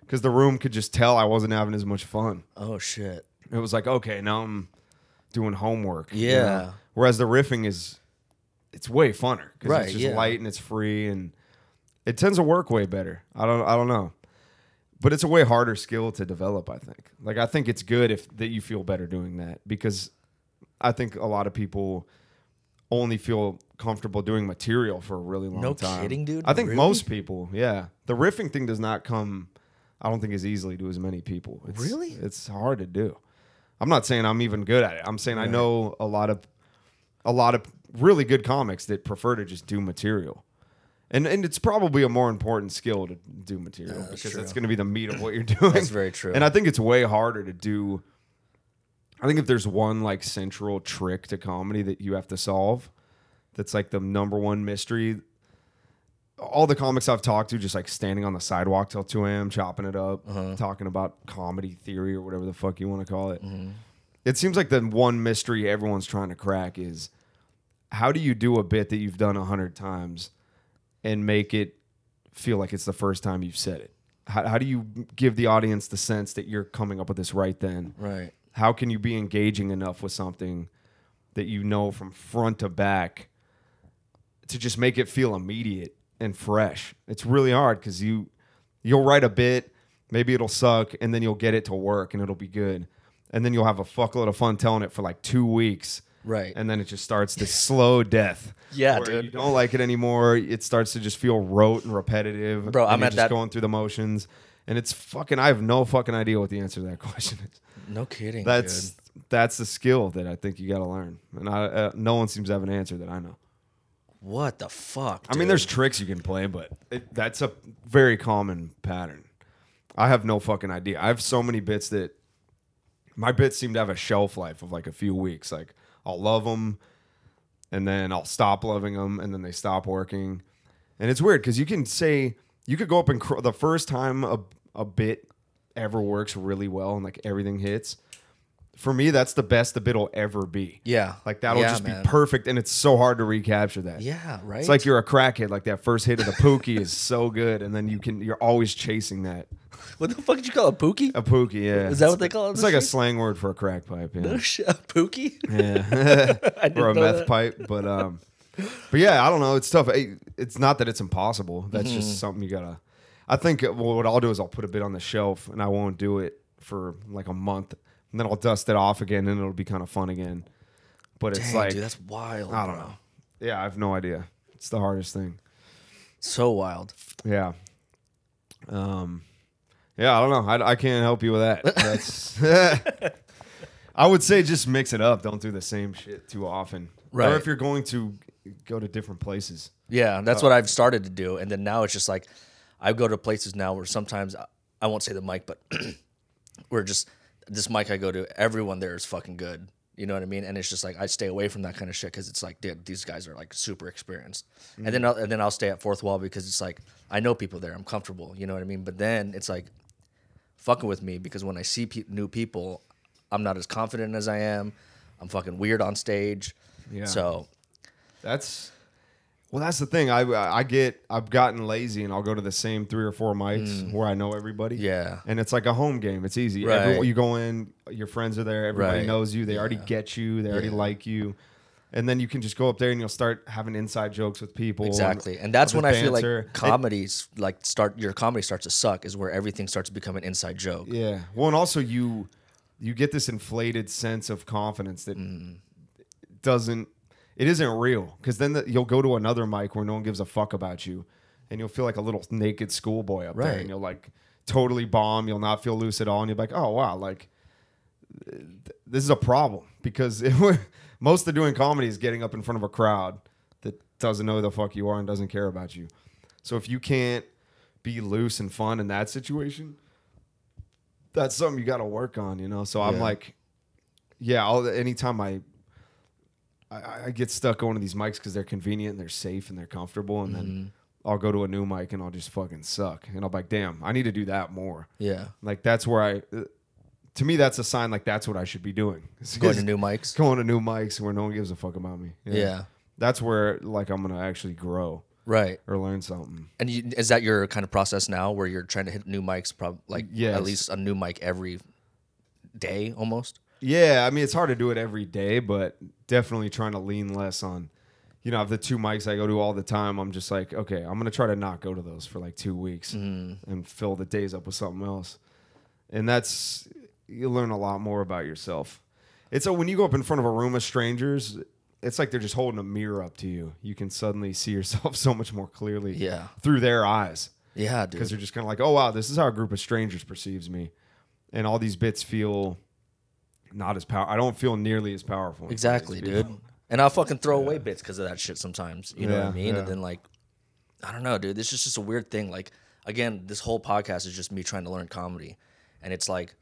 S2: because the room could just tell I wasn't having as much fun.
S1: oh shit
S2: It was like, okay, now I'm doing homework. you
S1: Yeah.
S2: know? Whereas the riffing is, it's way funner because
S1: Right,
S2: it's just
S1: yeah.
S2: light and it's free and it tends to work way better. I don't, I don't know, but it's a way harder skill to develop. I think. Like I think it's good if that you feel better doing that because I think a lot of people only feel comfortable doing material for a really long
S1: No
S2: time.
S1: kidding, dude?
S2: I think
S1: Really?
S2: most people, yeah. The riffing thing does not come. I don't think as easily to as many people. It's,
S1: Really?
S2: It's hard to do. I'm not saying I'm even good at it. I'm saying I know a lot of a lot of really good comics that prefer to just do material. And and it's probably a more important skill to do material because
S1: true.
S2: that's going to be the meat of what you're doing.
S1: That's very true.
S2: And I think it's way harder to do I think if there's one like central trick to comedy that you have to solve, that's like the number one mystery. All the comics I've talked to, just like standing on the sidewalk till 2 a.m., chopping it up,
S1: Uh-huh.
S2: talking about comedy theory or whatever the fuck you want to call it.
S1: Mm-hmm.
S2: It seems like the one mystery everyone's trying to crack is how do you do a bit that you've done a hundred times and make it feel like it's the first time you've said it? How, how do you give the audience the sense that you're coming up with this right then?
S1: right
S2: how can you be engaging enough with something that you know from front to back to just make it feel immediate and fresh? It's really hard because you you'll write a bit maybe it'll suck and then you'll get it to work and it'll be good. And then you'll have a fuckload of fun telling it for like two weeks.
S1: Right.
S2: And then it just starts this slow death
S1: Yeah, dude.
S2: you don't like it anymore. It starts to just feel rote and repetitive.
S1: Bro,
S2: and
S1: I'm
S2: you're
S1: at
S2: just
S1: that-
S2: going through the motions. And it's fucking i have no fucking idea what the answer to that question is
S1: no kidding
S2: that's
S1: dude.
S2: that's the skill that I think you got to learn, and I, uh, no one seems to have an answer that I know.
S1: what the fuck
S2: I mean, there's tricks you can play, but it, that's a very common pattern. I have no fucking idea. I have so many bits that my bits seem to have a shelf life of like a few weeks. Like I'll love them, and then I'll stop loving them, and then they stop working. And it's weird because you can say you could go up and cr- the first time a a bit ever works really well and like everything hits. For me, that's the best the bit will ever be.
S1: yeah
S2: Like that'll
S1: Yeah,
S2: just
S1: man.
S2: be perfect, and it's so hard to recapture that.
S1: yeah right
S2: It's like you're a crackhead. Like that first hit of the pookie is so good, and then you can you're always chasing that
S1: what the fuck did you call it pookie
S2: a pookie. Yeah,
S1: Is that what they call it in
S2: It's
S1: the
S2: like a slang word for a crack pipe. Yeah,
S1: a pookie
S2: yeah. Or a
S1: know
S2: meth
S1: that.
S2: pipe. But um, but yeah, I don't know. It's tough. It- It's not that it's impossible. That's just something you gotta. I think uh, well, what I'll do is I'll put a bit on the shelf, and I won't do it for like a month, and then I'll dust it off again, and it'll be kind of fun again. But it's like
S1: dude that's wild
S2: I don't
S1: bro.
S2: know. Yeah, I have no idea. It's the hardest thing.
S1: so wild
S2: Yeah. Um, Yeah, I don't know. I, I can't help you with that. That's. I would say just mix it up. Don't do the same shit too often.
S1: Right.
S2: Or if you're going to go to different places.
S1: Yeah, that's what I've started to do, and then now it's just like I go to places now where sometimes I- I won't say the mic, but we're just this mic I go to. Everyone there is fucking good. You know what I mean? And it's just like I stay away from that kind of shit because it's like, dude, these guys are like super experienced. And then I'll, and then I'll stay at fourth wall because it's like I know people there. I'm comfortable. You know what I mean? But then it's like fucking with me because when I see pe- new people, I'm not as confident as I am. I'm fucking weird on stage.
S2: Yeah.
S1: So
S2: That's well, that's the thing. I I get I've gotten lazy and I'll go to the same three or four mics where I know everybody.
S1: Mm. Yeah.
S2: and it's like a home game. It's easy.
S1: Right.
S2: Everyone, you go in, your friends are there. Everybody
S1: Right.
S2: knows you. They already get you. They already like you. And then you can just go up there and you'll start having inside jokes with people.
S1: Exactly, and that's
S2: the
S1: when I feel like
S2: banter. It-
S1: like start your comedy starts to suck is where everything starts to become an inside joke.
S2: Yeah. Well, and also you you get this inflated sense of confidence that
S1: Mm.
S2: doesn't it isn't real because then the, you'll go to another mic where no one gives a fuck about you and you'll feel like a little naked schoolboy up there and you'll like totally bomb you'll not feel loose at all and you're like oh wow like th- this is a problem because it, most of doing comedy is getting up in front of a crowd that doesn't know who the fuck you are and doesn't care about you so if you can't be loose and fun in that situation that's something you got to work on, you know. So I'm like, yeah. I'll, anytime I, I, I get stuck going to these mics because they're convenient and they're safe and they're comfortable, and
S1: Mm-hmm.
S2: then I'll go to a new mic and I'll just fucking suck, and I'll be like, damn, I need to do that more.
S1: Yeah,
S2: Like that's where I, uh, to me, that's a sign like that's what I should be doing.
S1: going to new mics.
S2: going to new mics where no one gives a fuck about me.
S1: Yeah.
S2: That's where like I'm gonna actually grow
S1: Right,
S2: or learn something.
S1: and you, is that your kind of process now, where you're trying to hit new mics, prob- like
S2: Yes.
S1: at least a new mic every day, almost?
S2: Yeah, I mean it's hard to do it every day, but definitely trying to lean less on. You know, of the two mics I go to all the time, I'm just like, okay, I'm gonna try to not go to those for like two weeks mm-hmm. and fill the days up with something else. And that's you learn a lot more about yourself. It's a when you go up in front of a room of strangers, it's like they're just holding a mirror up to you. You can suddenly see yourself so much more clearly
S1: Yeah,
S2: through their eyes
S1: yeah,
S2: because they're just kind of like, oh wow, this is how a group of strangers perceives me, and all these bits feel not as power. I don't feel nearly as powerful. in front of
S1: Exactly, dude. And I'll fucking throw away bits because of that shit sometimes. You know what I mean? And then like, I don't know, dude. This is just a weird thing. Like, again, this whole podcast is just me trying to learn comedy, and it's like,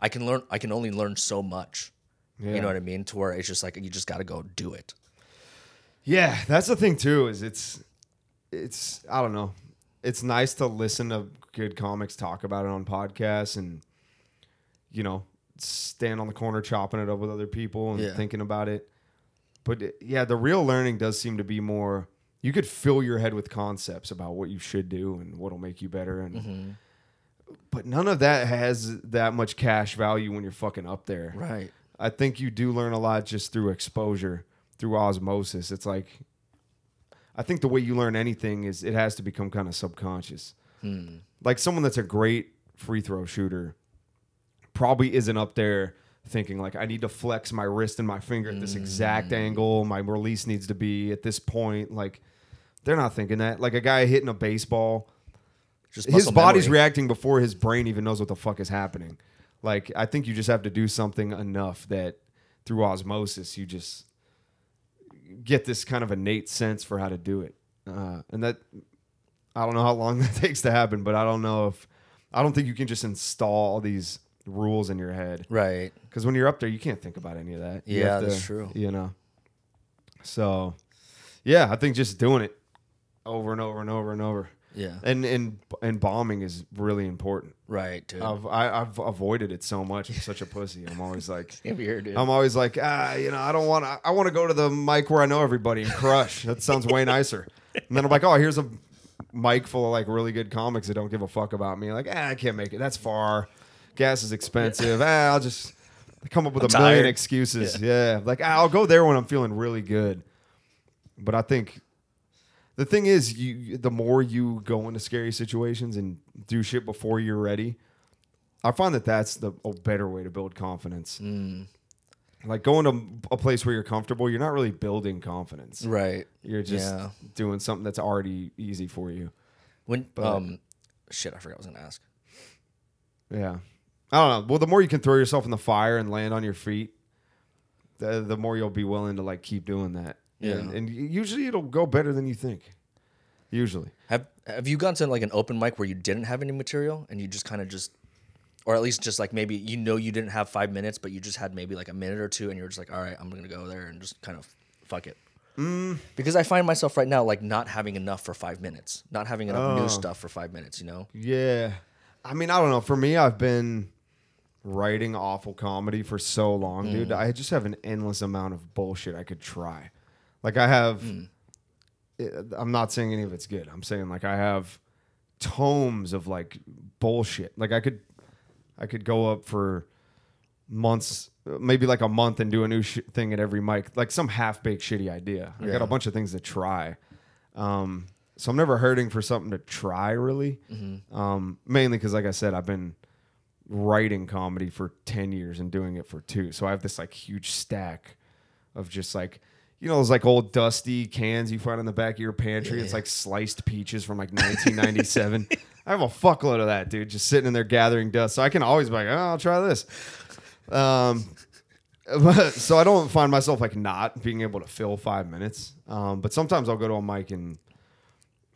S1: I can learn. I can only learn so much.
S2: Yeah.
S1: You know what I mean? To where it's just like you just got to go do it.
S2: Yeah, that's the thing too. Is it's it's I don't know. It's nice to listen to good comics talk about it on podcasts and you know stand on the corner chopping it up with other people and
S1: Yeah.
S2: thinking about it. But yeah, the real learning does seem to be more. You could fill your head with concepts about what you should do and what'll make you better, and
S1: Mm-hmm.
S2: but none of that has that much cash value when you're fucking up there.
S1: Right.
S2: I think you do learn a lot just through exposure, through osmosis. It's like, I think the way you learn anything is it has to become kind of subconscious. Like someone that's a great free throw shooter probably isn't up there thinking like I need to flex my wrist and my finger at this exact angle. My release needs to be at this point. Like they're not thinking that. Like a guy hitting a baseball,
S1: Just
S2: his
S1: muscle
S2: body's
S1: memory.
S2: reacting before his brain even knows what the fuck is happening. Like I think you just have to do something enough that through osmosis you just get this kind of innate sense for how to do it. Uh, and that I don't know how long that takes to happen, but I don't know if I don't think you can just install all these rules in your head
S1: Right.
S2: because when you're up there you can't think about any of that. You
S1: Yeah,
S2: have
S1: that's true.
S2: You know. So, yeah, I think just doing it over and over and over and over
S1: Yeah.
S2: and and and bombing is really important.
S1: Right, dude.
S2: I've I, I've avoided it so much. I'm such a pussy. I'm always like,
S1: here, dude.
S2: I'm always like, ah, you know, I don't want to. I want to go to the mic where I know everybody and crush. that sounds way nicer. And then I'm like, oh, here's a mic full of like really good comics that don't give a fuck about me. Like, ah, I can't make it. That's far. Gas is expensive. ah, I'll just come up with
S1: I'm
S2: a million
S1: tired.
S2: excuses. Yeah. like ah, I'll go there when I'm feeling really good. But I think the thing is, you the more you go into scary situations and do shit before you're ready, I find that that's the a better way to build confidence.
S1: Mm.
S2: Like going to a place where you're comfortable, you're not really building confidence.
S1: right.
S2: You're just
S1: Yeah.
S2: doing something that's already easy for you.
S1: When
S2: But-
S1: um, shit, I forgot what I was gonna ask.
S2: Yeah. I don't know. Well, the more you can throw yourself in the fire and land on your feet, the the more you'll be willing to like keep doing that.
S1: Yeah.
S2: And, and usually it'll go better than you think. Usually.
S1: Have Have you gone to like an open mic where you didn't have any material and you just kind of just, or at least just like maybe you know you didn't have five minutes, but you just had maybe like a minute or two, and you're just like, all right, I'm gonna go there and just kind of fuck it.
S2: Mm.
S1: Because I find myself right now like not having enough for five minutes, not having enough
S2: Oh.
S1: new stuff for five minutes. You know?
S2: Yeah. I mean, I don't know. For me, I've been writing awful comedy for so long,
S1: Mm.
S2: dude. I just have an endless amount of bullshit I could try. Like I have
S1: Mm.
S2: I- I'm not saying any of it's good. I'm saying like I have tomes of like bullshit. Like I could I could go up for months, maybe like a month and do a new sh- thing at every mic, like some half-baked shitty idea. I got a bunch of things to try. Um, so I'm never hurting for something to try really. Um, mainly because, like I said, I've been writing comedy for 10 years and doing it for two. So I have this like huge stack of just like, you know, those like old dusty cans you find in the back of your pantry. It's like sliced peaches from like 1997. I have a fuckload of that, dude, just sitting in there gathering dust. So I can always be like, oh, I'll try this. Um, but, so I don't find myself like not being able to fill five minutes. Um, but sometimes I'll go to a mic and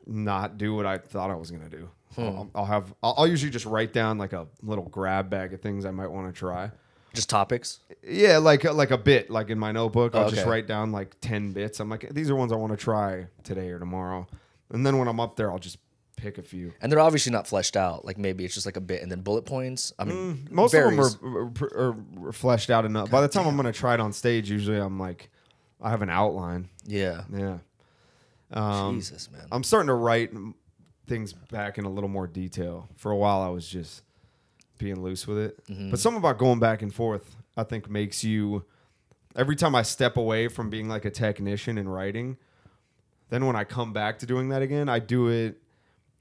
S2: not do what I thought I was gonna do. I'll, I'll have I'll, I'll usually just write down like a little grab bag of things I might want to try.
S1: Just topics.
S2: Yeah, like like a bit, like in my notebook, I'll
S1: Oh,
S2: just
S1: okay.
S2: write down like ten bits. I'm like, these are ones I want to try today or tomorrow, and then when I'm up there, I'll just pick a few.
S1: And they're obviously not fleshed out. Like maybe it's just like a bit and then bullet points. I mean,
S2: Mm, Most
S1: varies.
S2: of them are, are, are fleshed out enough. By the time I'm gonna try it on stage, usually I'm like, I have an outline.
S1: Yeah.
S2: Yeah. Um,
S1: Jesus, man.
S2: I'm starting to write m- things back in a little more detail. For a while, I was just being loose with it.
S1: Mm-hmm.
S2: But something about going back and forth, I think, makes you. Every time I step away from being like a technician in writing, then when I come back to doing that again, I do it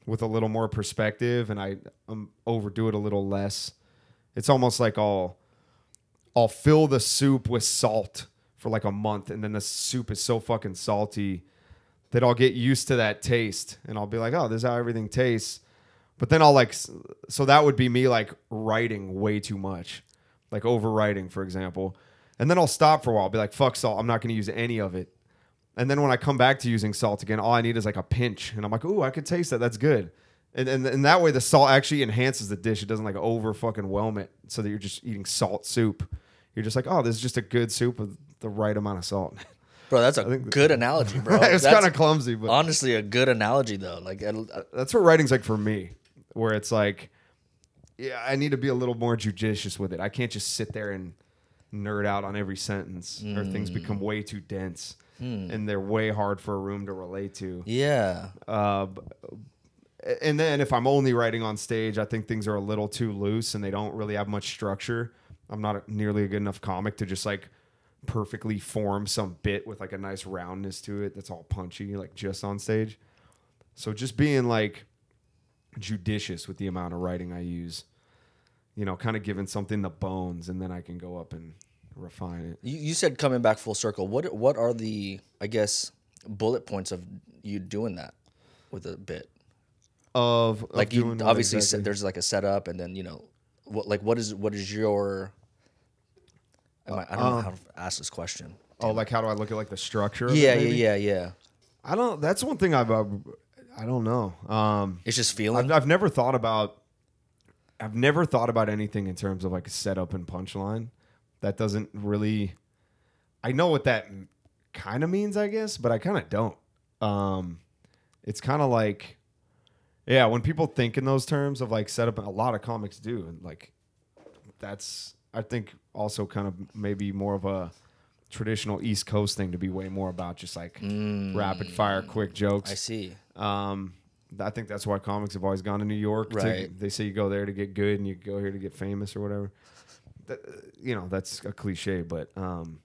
S2: with a little more perspective, and I um, overdo it a little less. It's almost like I'll I'll fill the soup with salt for like a month, and then the soup is so fucking salty that I'll get used to that taste, and I'll be like, oh, this is how everything tastes. But then I'll like, so that would be me like writing way too much, like overwriting, for example. And then I'll stop for a while, be like, fuck salt, I'm not going to use any of it. And then when I come back to using salt again, all I need is like a pinch, and I'm like, ooh, I could taste that. That's good. And, and, and that way, the salt actually enhances the dish. It doesn't like over fucking whelm it, so that you're just eating salt soup. You're just like, oh, this is just a good soup with the right amount of salt.
S1: Bro, that's a good analogy, bro.
S2: it's kind of clumsy, but
S1: honestly a good analogy though. Like, I- I-
S2: that's what writing's like for me, where it's like, yeah, I need to be a little more judicious with it. I can't just sit there and nerd out on every sentence, or things become way too dense, and they're way hard for a room to relate to.
S1: yeah,
S2: Uh, and then if I'm only writing on stage, I think things are a little too loose and they don't really have much structure. I'm not nearly a good enough comic to just like perfectly form some bit with like a nice roundness to it that's all punchy, like just on stage. So just being like judicious with the amount of writing I use, you know, kind of giving something the bones, and then I can go up and refine it.
S1: you, you said coming back full circle. What what are the I guess bullet points of you doing that with a bit?
S2: Of, of
S1: Like you obviously
S2: exactly?
S1: said there's like a setup, and then you know what like what is what is your I, I don't know how to ask this question.
S2: oh, like how do I look at like the structure? Of
S1: Yeah,
S2: it,
S1: yeah,
S2: maybe?
S1: yeah, yeah.
S2: I don't. That's one thing I've. Uh, I don't know. Um,
S1: It's just feeling.
S2: I've, I've never thought about. I've never thought about anything in terms of like a setup and punchline. That doesn't really. I know what that kind of means, I guess, but I kind of don't. Um, it's kind of like, yeah, when people think in those terms of like setup, a lot of comics do, and like, that's I think also kind of maybe more of a traditional East Coast thing to be way more about just like rapid fire, quick jokes.
S1: I see.
S2: Um, I think that's why comics have always gone to New York. to-
S1: Right.
S2: they say you go there to get good and you go here to get famous or whatever. That, you know, that's a cliche, but um,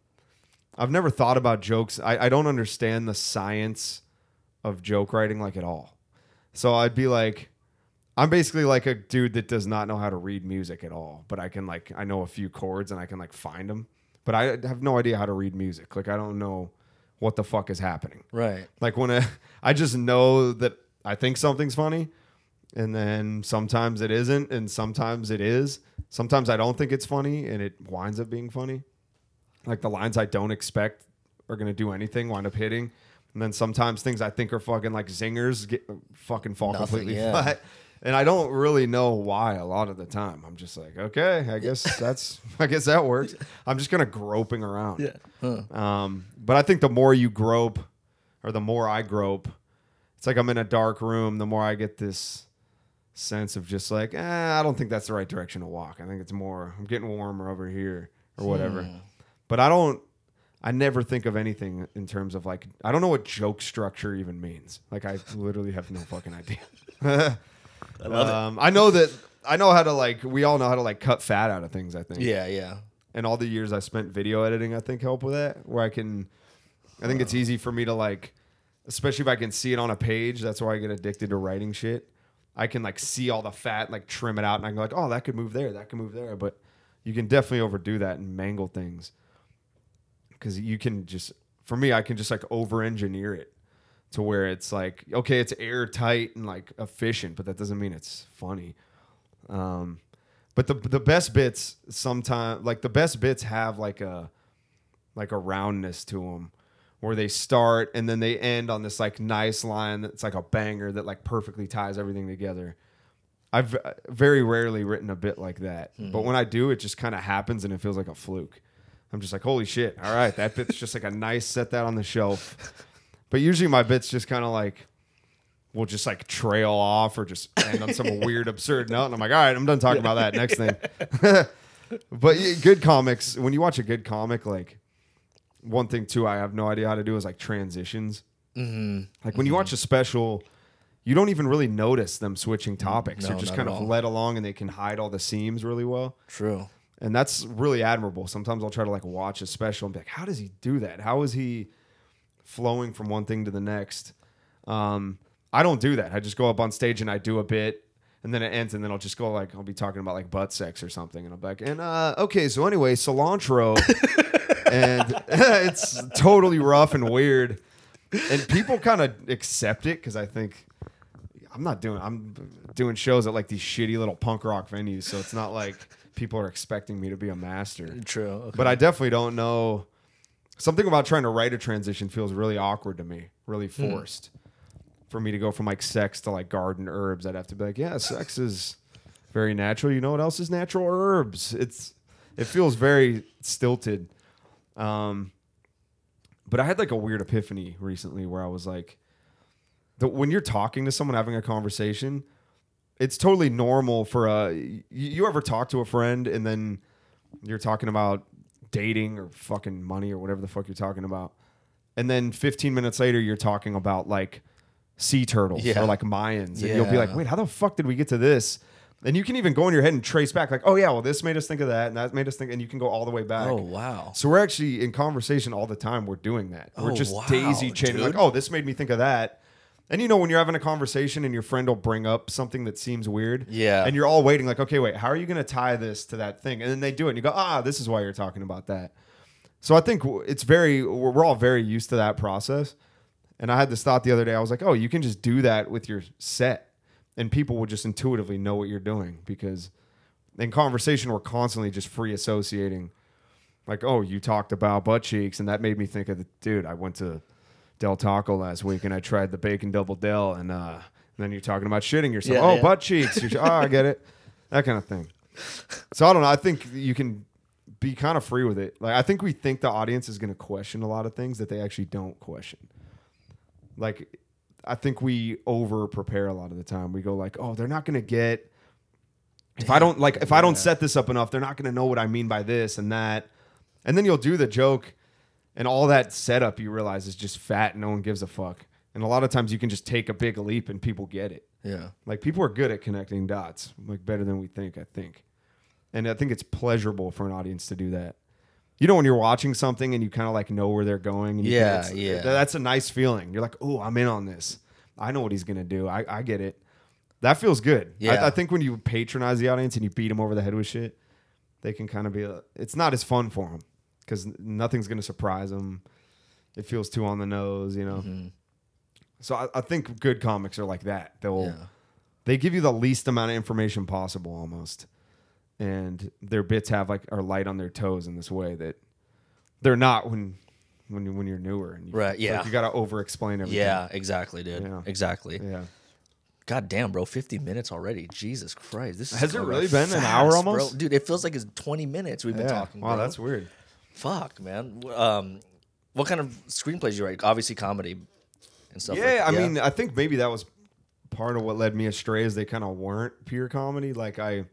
S2: I've never thought about jokes. I, I don't understand the science of joke writing like at all. So I'd be like, I'm basically like a dude that does not know how to read music at all, but I can like I know a few chords and I can like find them, but I have no idea how to read music. Like I don't know what the fuck is happening.
S1: Right.
S2: Like when I, I just know that I think something's funny, and then sometimes it isn't, and sometimes it is. Sometimes I don't think it's funny, and it winds up being funny. Like the lines I don't expect are gonna do anything wind up hitting, and then sometimes things I think are fucking like zingers get fucking fall
S1: Nothing,
S2: completely
S1: yeah.
S2: flat. And I don't really know why a lot of the time. I'm just like, okay, I guess that's, I guess that works. I'm just kind of groping around.
S1: Huh.
S2: Um, but I think the more you grope, or the more I grope, it's like I'm in a dark room. The more I get this sense of just like, eh, I don't think that's the right direction to walk. I think it's more, I'm getting warmer over here or whatever.
S1: Hmm.
S2: But I don't, I never think of anything in terms of like, I don't know what joke structure even means. Like, I literally have no fucking idea.
S1: I love
S2: um, I know that, I know how to like, we all know how to like cut fat out of things, I think.
S1: Yeah, yeah.
S2: and all the years I spent video editing, I think help with that. Where I can, I think it's easy for me to like, especially if I can see it on a page. That's why I get addicted to writing shit. I can like see all the fat, like trim it out, and I can go like, oh, that could move there, that could move there. But you can definitely overdo that and mangle things because you can just, for me, I can just like over engineer it to where it's like, okay, it's airtight and like efficient, but that doesn't mean it's funny. Um, but the the best bits sometimes like the best bits have like a like a roundness to them where they start and then they end on this like nice line that's like a banger that like perfectly ties everything together. I've uh, very rarely written a bit like that, but when I do, it just kind of happens and it feels like a fluke. I'm just like, holy shit! All right, that bit's just like a nice set that on the shelf. But usually my bits just kind of like will just like trail off or just end on some weird absurd note, and I'm like, all right, I'm done talking about that. Next thing. but good comics. When you watch a good comic, like one thing too, I have no idea how to do is like transitions.
S1: Mm-hmm.
S2: Like when you watch a special, you don't even really notice them switching topics.
S1: No,
S2: They're just kind of
S1: all.
S2: led along, and they can hide all the seams really well
S1: True.
S2: and that's really admirable. Sometimes I'll try to like watch a special and be like, how does he do that? How is he flowing from one thing to the next? Um, I don't do that. I just go up on stage and I do a bit, and then it ends, and then I'll just go like I'll be talking about like butt sex or something, and I'm like, and uh, okay, so anyway, cilantro, and it's totally rough and weird, and people kind of accept it because I think. I'm not doing. I'm doing shows at like these shitty little punk rock venues, so it's not like people are expecting me to be a master.
S1: True. Okay.
S2: But I definitely don't know. Something about trying to write a transition feels really awkward to me, really
S1: Hmm.
S2: forced. For me to go from like sex to like garden herbs, I'd have to be like, yeah, sex is very natural. You know what else is natural? Herbs. It's it feels very stilted. Um, but I had like a weird epiphany recently where I was like, the, when you're talking to someone, having a conversation, it's totally normal for a. You, you ever talk to a friend and then you're talking about dating or fucking money or whatever the fuck you're talking about, and then 15 minutes later you're talking about like sea turtles
S1: Yeah.
S2: or like Mayans, and you'll be like,
S1: Yeah.
S2: wait, how the fuck did we get to this? And you can even go in your head and trace back, like, oh yeah, well this made us think of that, and that made us think, and you can go all the way back.
S1: oh wow.
S2: So we're actually in conversation all the time. We're doing that. we're
S1: Oh,
S2: just
S1: wow,
S2: daisy chaining, like,
S1: dude.
S2: oh, this made me think of that. And you know, when you're having a conversation and your friend will bring up something that seems weird,
S1: Yeah.
S2: and you're all waiting, like, okay, wait, how are you going to tie this to that thing? And then they do it, and you go, ah, this is why you're talking about that. So I think it's very, we're we're all very used to that process. And I had this thought the other day. I was like, oh, you can just do that with your set, and people will just intuitively know what you're doing because in conversation we're constantly just free associating. Like, oh, you talked about butt cheeks, and that made me think of the dude. I went to Del Taco last week, and I tried the bacon double Del, and, uh, and then you're talking about shitting yourself.
S1: Yeah,
S2: oh,
S1: yeah.
S2: butt cheeks. You're, oh, I get it. That kind of thing. So I don't know. I think you can be kind of free with it. Like I think we think the audience is going to question a lot of things that they actually don't question. Like I think we over prepare a lot of the time. We go like, "Oh, they're not going to get if I don't like if I don't set this up enough, they're not going to know what I mean by this and that." And then you'll do the joke and all that setup you realize is just fat and no one gives a fuck. And a lot of times you can just take a big leap and people get it.
S1: Yeah.
S2: Like people are good at connecting dots, like better than we think, I think. And I think it's pleasurable for an audience to do that. You know when you're watching something and you kind of like know where they're going. And you
S1: Yeah,
S2: it's- uh,
S1: yeah.
S2: That's a nice feeling. You're like, oh, I'm in on this. I know what he's gonna do. I, I get it. That feels good.
S1: Yeah.
S2: I, I think when you patronize the audience and you beat them over the head with shit, they can kind of be. A, it's not as fun for them because nothing's gonna surprise them. It feels too on the nose, you know.
S1: Mhm.
S2: So I, I think good comics are like that. They'll
S1: Yeah.
S2: they give you the least amount of information possible almost. And their bits have like are light on their toes in this way that they're not when when you when you're newer and you,
S1: Right,
S2: like,
S1: yeah.
S2: you got to over explain everything.
S1: Yeah, exactly, dude.
S2: Yeah.
S1: Exactly.
S2: Yeah.
S1: God damn, bro, 50 minutes already. Jesus Christ. This is
S2: Has it really been an hour almost?
S1: Bro. Dude, it feels like it's 20 minutes we've been talking.
S2: Wow,
S1: bro.
S2: that's weird.
S1: Fuck, man. Um, what kind of screenplays you write? Obviously comedy and stuff
S2: Yeah,
S1: like
S2: I mean, I think maybe that was part of what led me astray is they kind of weren't pure comedy. Like I,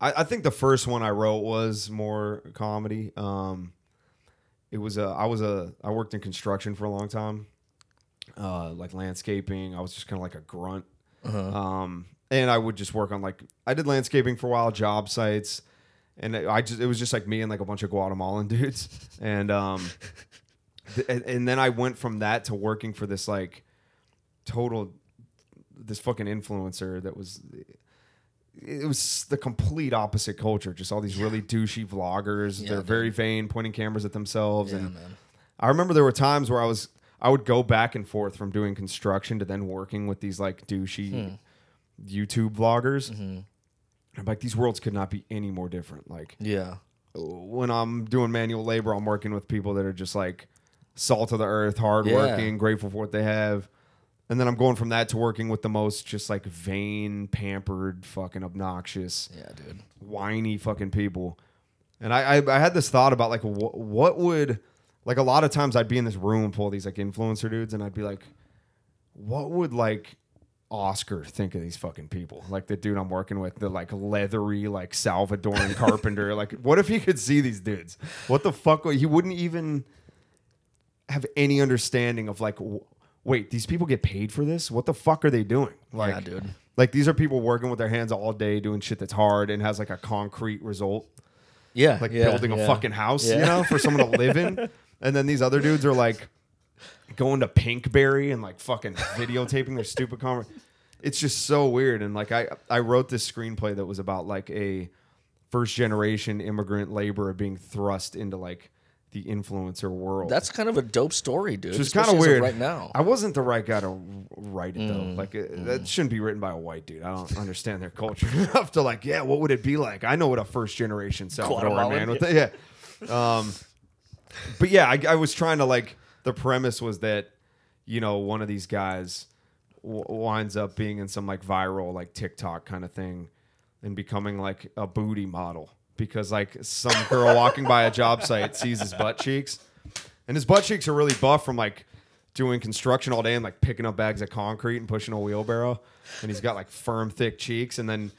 S2: I, I think the first one I wrote was more comedy. Um, it was a, I was a, I worked in construction for a long time, uh, like landscaping. I was just kind of like a grunt. Um, and I would just work on like, I did landscaping for a while, job sites. And I just, it was just like me and like a bunch of Guatemalan dudes. And, um, th- and, and then I went from that to working for this like total this fucking influencer that was it was the complete opposite culture just all these really douchey vloggers
S1: Yeah,
S2: they're
S1: dude.
S2: very vain pointing cameras at themselves
S1: Yeah,
S2: and
S1: man.
S2: I remember there were times where I was I would go back and forth from doing construction to then working with these like douchey
S1: Hmm.
S2: YouTube vloggers.
S1: Mm-hmm.
S2: I'm like these worlds could not be any more different. Like
S1: Yeah.
S2: when I'm doing manual labor, I'm working with people that are just like salt of the earth, hardworking, grateful for what they have. And then I'm going from that to working with the most just like vain, pampered, fucking obnoxious,
S1: Yeah, dude.
S2: whiny fucking people. And I, I, I had this thought about like wh- what would like a lot of times I'd be in this room full of these like influencer dudes, and I'd be like, what would like Oscar think of these fucking people? Like the dude I'm working with, the like leathery like Salvadoran carpenter. Like, what if he could see these dudes? What the fuck? He wouldn't even have any understanding of like, w- wait, these people get paid for this? What the fuck are they doing? Like,
S1: yeah, dude.
S2: like these are people working with their hands all day doing shit that's hard and has like a concrete result
S1: Yeah.
S2: like
S1: yeah,
S2: building a
S1: yeah.
S2: fucking house, you know, for someone to live in. And then these other dudes are like going to Pinkberry and like fucking videotaping their stupid conver It's just so weird. And like I I wrote this screenplay that was about like a first generation immigrant laborer being thrust into like the influencer world.
S1: That's kind of a dope story, dude. It's
S2: kind of weird
S1: right now.
S2: I wasn't the right guy to write it though.
S1: Mm,
S2: Like it, that shouldn't be written by a white dude. I don't understand their culture enough to like, yeah, what would it be like? I know what a first generation
S1: Guatemalan,
S2: man with yeah. Um, but yeah, I, I was trying to like the premise was that you know one of these guys w- winds up being in some like viral like TikTok kind of thing and becoming like a booty model because like some girl walking by a job site sees his butt cheeks and his butt cheeks are really buff from like doing construction all day and like picking up bags of concrete and pushing a wheelbarrow and he's got like firm thick cheeks and then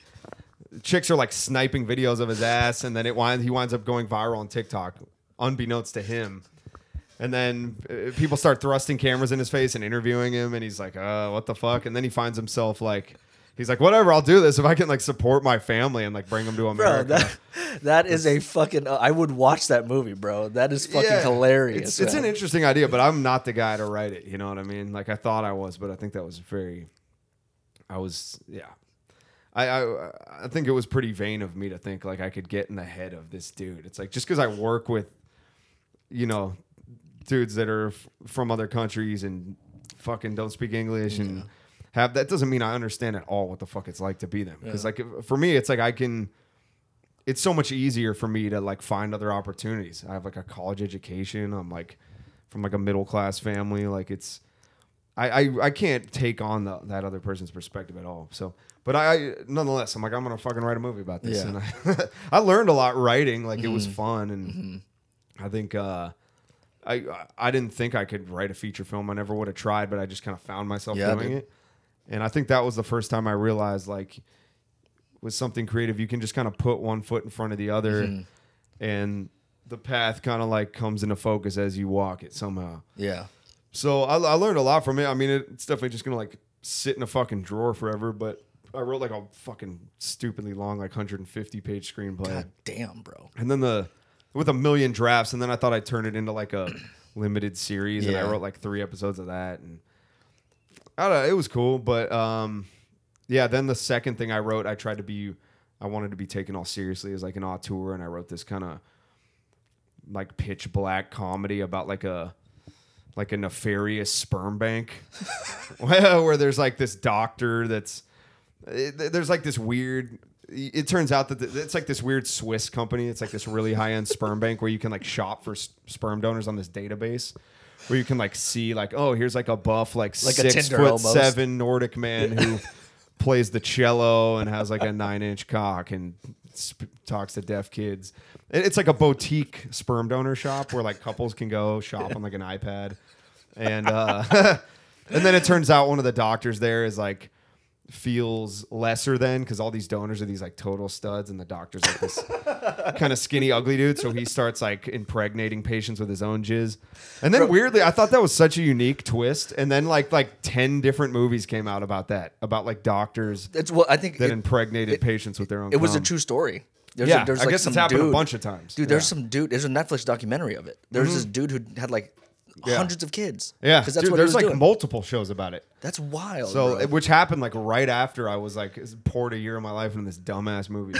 S2: chicks are like sniping videos of his ass and then it winds he winds up going viral on TikTok unbeknownst to him and then uh, people start thrusting cameras in his face and interviewing him, and he's like, "Uh, what the fuck?" And then he finds himself like, he's like, "Whatever, I'll do this if I can like support my family and like bring them to America."
S1: Bro,
S2: America."
S1: that that is a fucking. Uh, I would watch that movie, bro. That is fucking
S2: Yeah,
S1: hilarious.
S2: It's, it's an interesting idea, but I'm not the guy to write it. You know what I mean? Like I thought I was, but I think that was very. I was yeah. I, I I think it was pretty vain of me to think like I could get in the head of this dude. It's like just because I work with, you know, dudes that are f- from other countries and fucking don't speak English and have that doesn't mean I understand at all what the fuck it's like to be them. Because
S1: Yeah.
S2: like if- for me, it's like I can. It's so much easier for me to like find other opportunities. I have like a college education. I'm like from like a middle class family. Like it's. I, I, I can't take on the, that other person's perspective at all. So, but I, I nonetheless, I'm like, I'm gonna fucking write a movie about this,
S1: Yeah.
S2: and I, I learned a lot writing. Like it
S1: Mm-hmm.
S2: was fun, and I think uh, I I didn't think I could write a feature film. I never would have tried, but I just kind of found myself
S1: Yeah,
S2: doing
S1: dude.
S2: it, and I think that was the first time I realized like with something creative, you can just kind of put one foot in front of the other,
S1: Mm-hmm.
S2: and the path kind of like comes into focus as you walk it somehow.
S1: Yeah.
S2: So I, I learned a lot from it. I mean, it, it's definitely just gonna like sit in a fucking drawer forever. But I wrote like a fucking stupidly long, like 150 page screenplay,
S1: God damn, bro.
S2: and then the with a million drafts, and then I thought I'd turn it into like a limited series, and
S1: Yeah.
S2: I wrote like three episodes of that, and I don't know, it was cool. But um, yeah, then the second thing I wrote, I tried to be, I wanted to be taken all seriously as like an auteur, and I wrote this kind of like pitch black comedy about like a like a nefarious sperm bank, where there's like this doctor that's it, there's like this weird. It turns out that the, it's like this weird Swiss company. It's like this really high end sperm bank where you can like shop for s- sperm donors on this database. Where you can like see like oh here's like a buff like,
S1: Like a
S2: six
S1: Tinder
S2: foot
S1: almost.
S2: seven Nordic man who plays the cello and has like a nine inch cock and sp- talks to deaf kids. It- It's like a boutique sperm donor shop where like couples can go shop on like an iPad, and uh, and then it turns out one of the doctors there is like feels lesser than because all these donors are these like total studs and the doctor's like this kind of skinny ugly dude so he starts like impregnating patients with his own jizz and then weirdly i thought that was such a unique twist and then like like 10 different movies came out about that about like doctors
S1: It's well, I think
S2: that
S1: it,
S2: impregnated patients with their own
S1: it was a true story. There's
S2: yeah
S1: a, there's
S2: i
S1: like
S2: guess it's happened
S1: dude,
S2: a bunch of times
S1: Dude, there's
S2: yeah. Mm-hmm.
S1: some dude. There's a Netflix documentary of it. There's this dude who had like
S2: Yeah.
S1: hundreds of kids.
S2: yeah
S1: because that's
S2: dude,
S1: what
S2: there's like
S1: doing.
S2: multiple shows about it
S1: that's wild.
S2: so
S1: bro.
S2: which happened like right after i was like poured a year of my life into this dumbass movie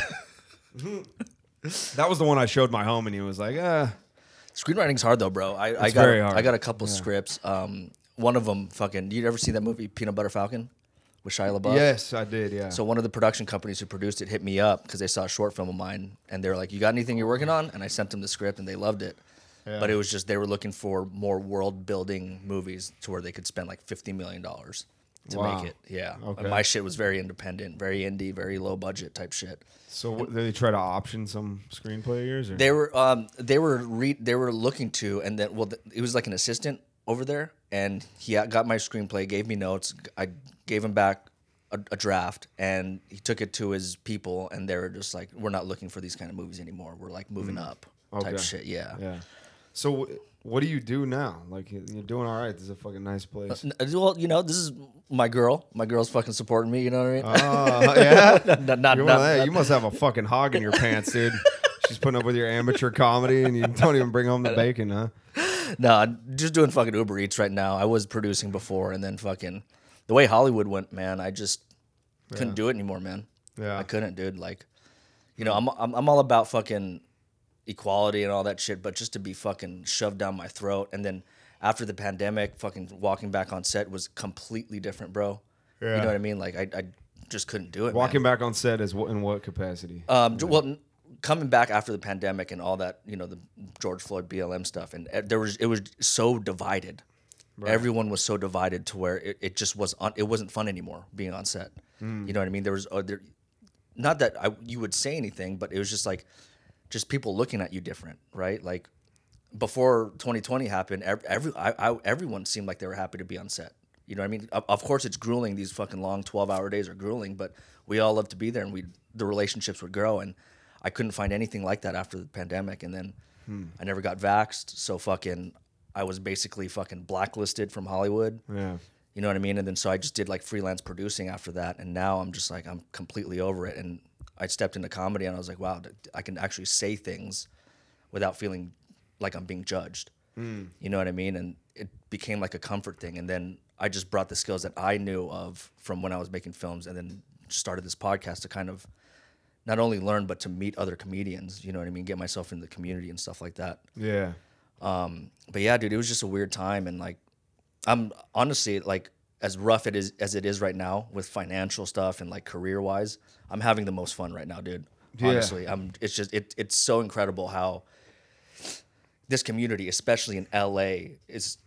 S2: that was the one i showed my home and he was like uh
S1: Screenwriting's hard though, bro. I, I got
S2: very hard.
S1: I got a couple scripts. Um, one of them, fucking. You ever see that movie Peanut Butter Falcon with Shia LaBeouf?
S2: yes i did yeah
S1: So one of the production companies who produced it hit me up because they saw a short film of mine and they're like, "You got anything you're working on?" And I sent them the script and they loved it. But it was just they were looking for more world building movies to where they could spend like fifty million dollars to
S2: Wow.
S1: make it. Yeah,
S2: Okay.
S1: And my shit was very independent, very indie, very low budget type shit.
S2: So what, did they try to option some screenplay of yours? Or?
S1: They were um they were re- they were looking to and then well th- it was like an assistant over there and he got my screenplay gave me notes I gave him back a, a draft and he took it to his people and they were just like we're not looking for these kind of movies anymore we're like moving up type
S2: Okay.
S1: shit yeah.
S2: yeah. So wh- what do you do now? Like you- you're doing all right. This is a fucking nice place.
S1: Uh, n- Well, you know, this is my girl. My girl's fucking supporting me. You know what I mean?
S2: Oh yeah.
S1: not, not, not- not-
S2: you must have a fucking hog in your pants, dude. She's putting up with your amateur comedy, and you don't even bring home the bacon, huh?
S1: No, I'm just doing fucking Uber Eats right now. I was producing before, and then fucking the way Hollywood went, man. I just couldn't do it anymore, man.
S2: Yeah.
S1: I couldn't, dude. Like, you know, I'm I'm, I'm all about fucking equality and all that shit, but just to be fucking shoved down my throat, and then after the pandemic, fucking walking back on set was completely different, bro. You know what I mean? Like, I, I just couldn't do it. man.
S2: Walking back on set is what in what capacity?
S1: Um, j- well, coming back after the pandemic and all that, you know, the George Floyd BLM stuff, and uh, there was it was so divided. Everyone was so divided to where it, it just was on, it wasn't fun anymore being on set. You know what I mean? There was uh, there, not that I you would say anything, but it was just like just people looking at you different, right? Like before 2020 happened, ev- every I, I, everyone seemed like they were happy to be on set. You know what I mean? Of, of course, it's grueling. These fucking long 12 hour days are grueling, but we all love to be there, and we the relationships would grow. And I couldn't find anything like that after the pandemic. And then hmm. I never got vaxxed, so fucking I was basically fucking blacklisted from Hollywood.
S2: yeah.
S1: You know what I mean? And then so I just did like freelance producing after that, and now I'm just like I'm completely over it. And I stepped into comedy, and I was like, wow, I can actually say things without feeling like I'm being judged. Hmm. You know what I mean? And it became like a comfort thing. And then I just brought the skills that I knew of from when I was making films, and then started this podcast to kind of not only learn but to meet other comedians. You know what I mean? Get myself in the community and stuff like that.
S2: Yeah.
S1: Um, but yeah, dude, it was just a weird time, and like, I'm honestly like as rough it is as it is right now with financial stuff and like career wise. I'm having the most fun right now, dude.
S2: Yeah.
S1: Honestly, I'm. It's just it. It's so incredible how this community, especially in LA, is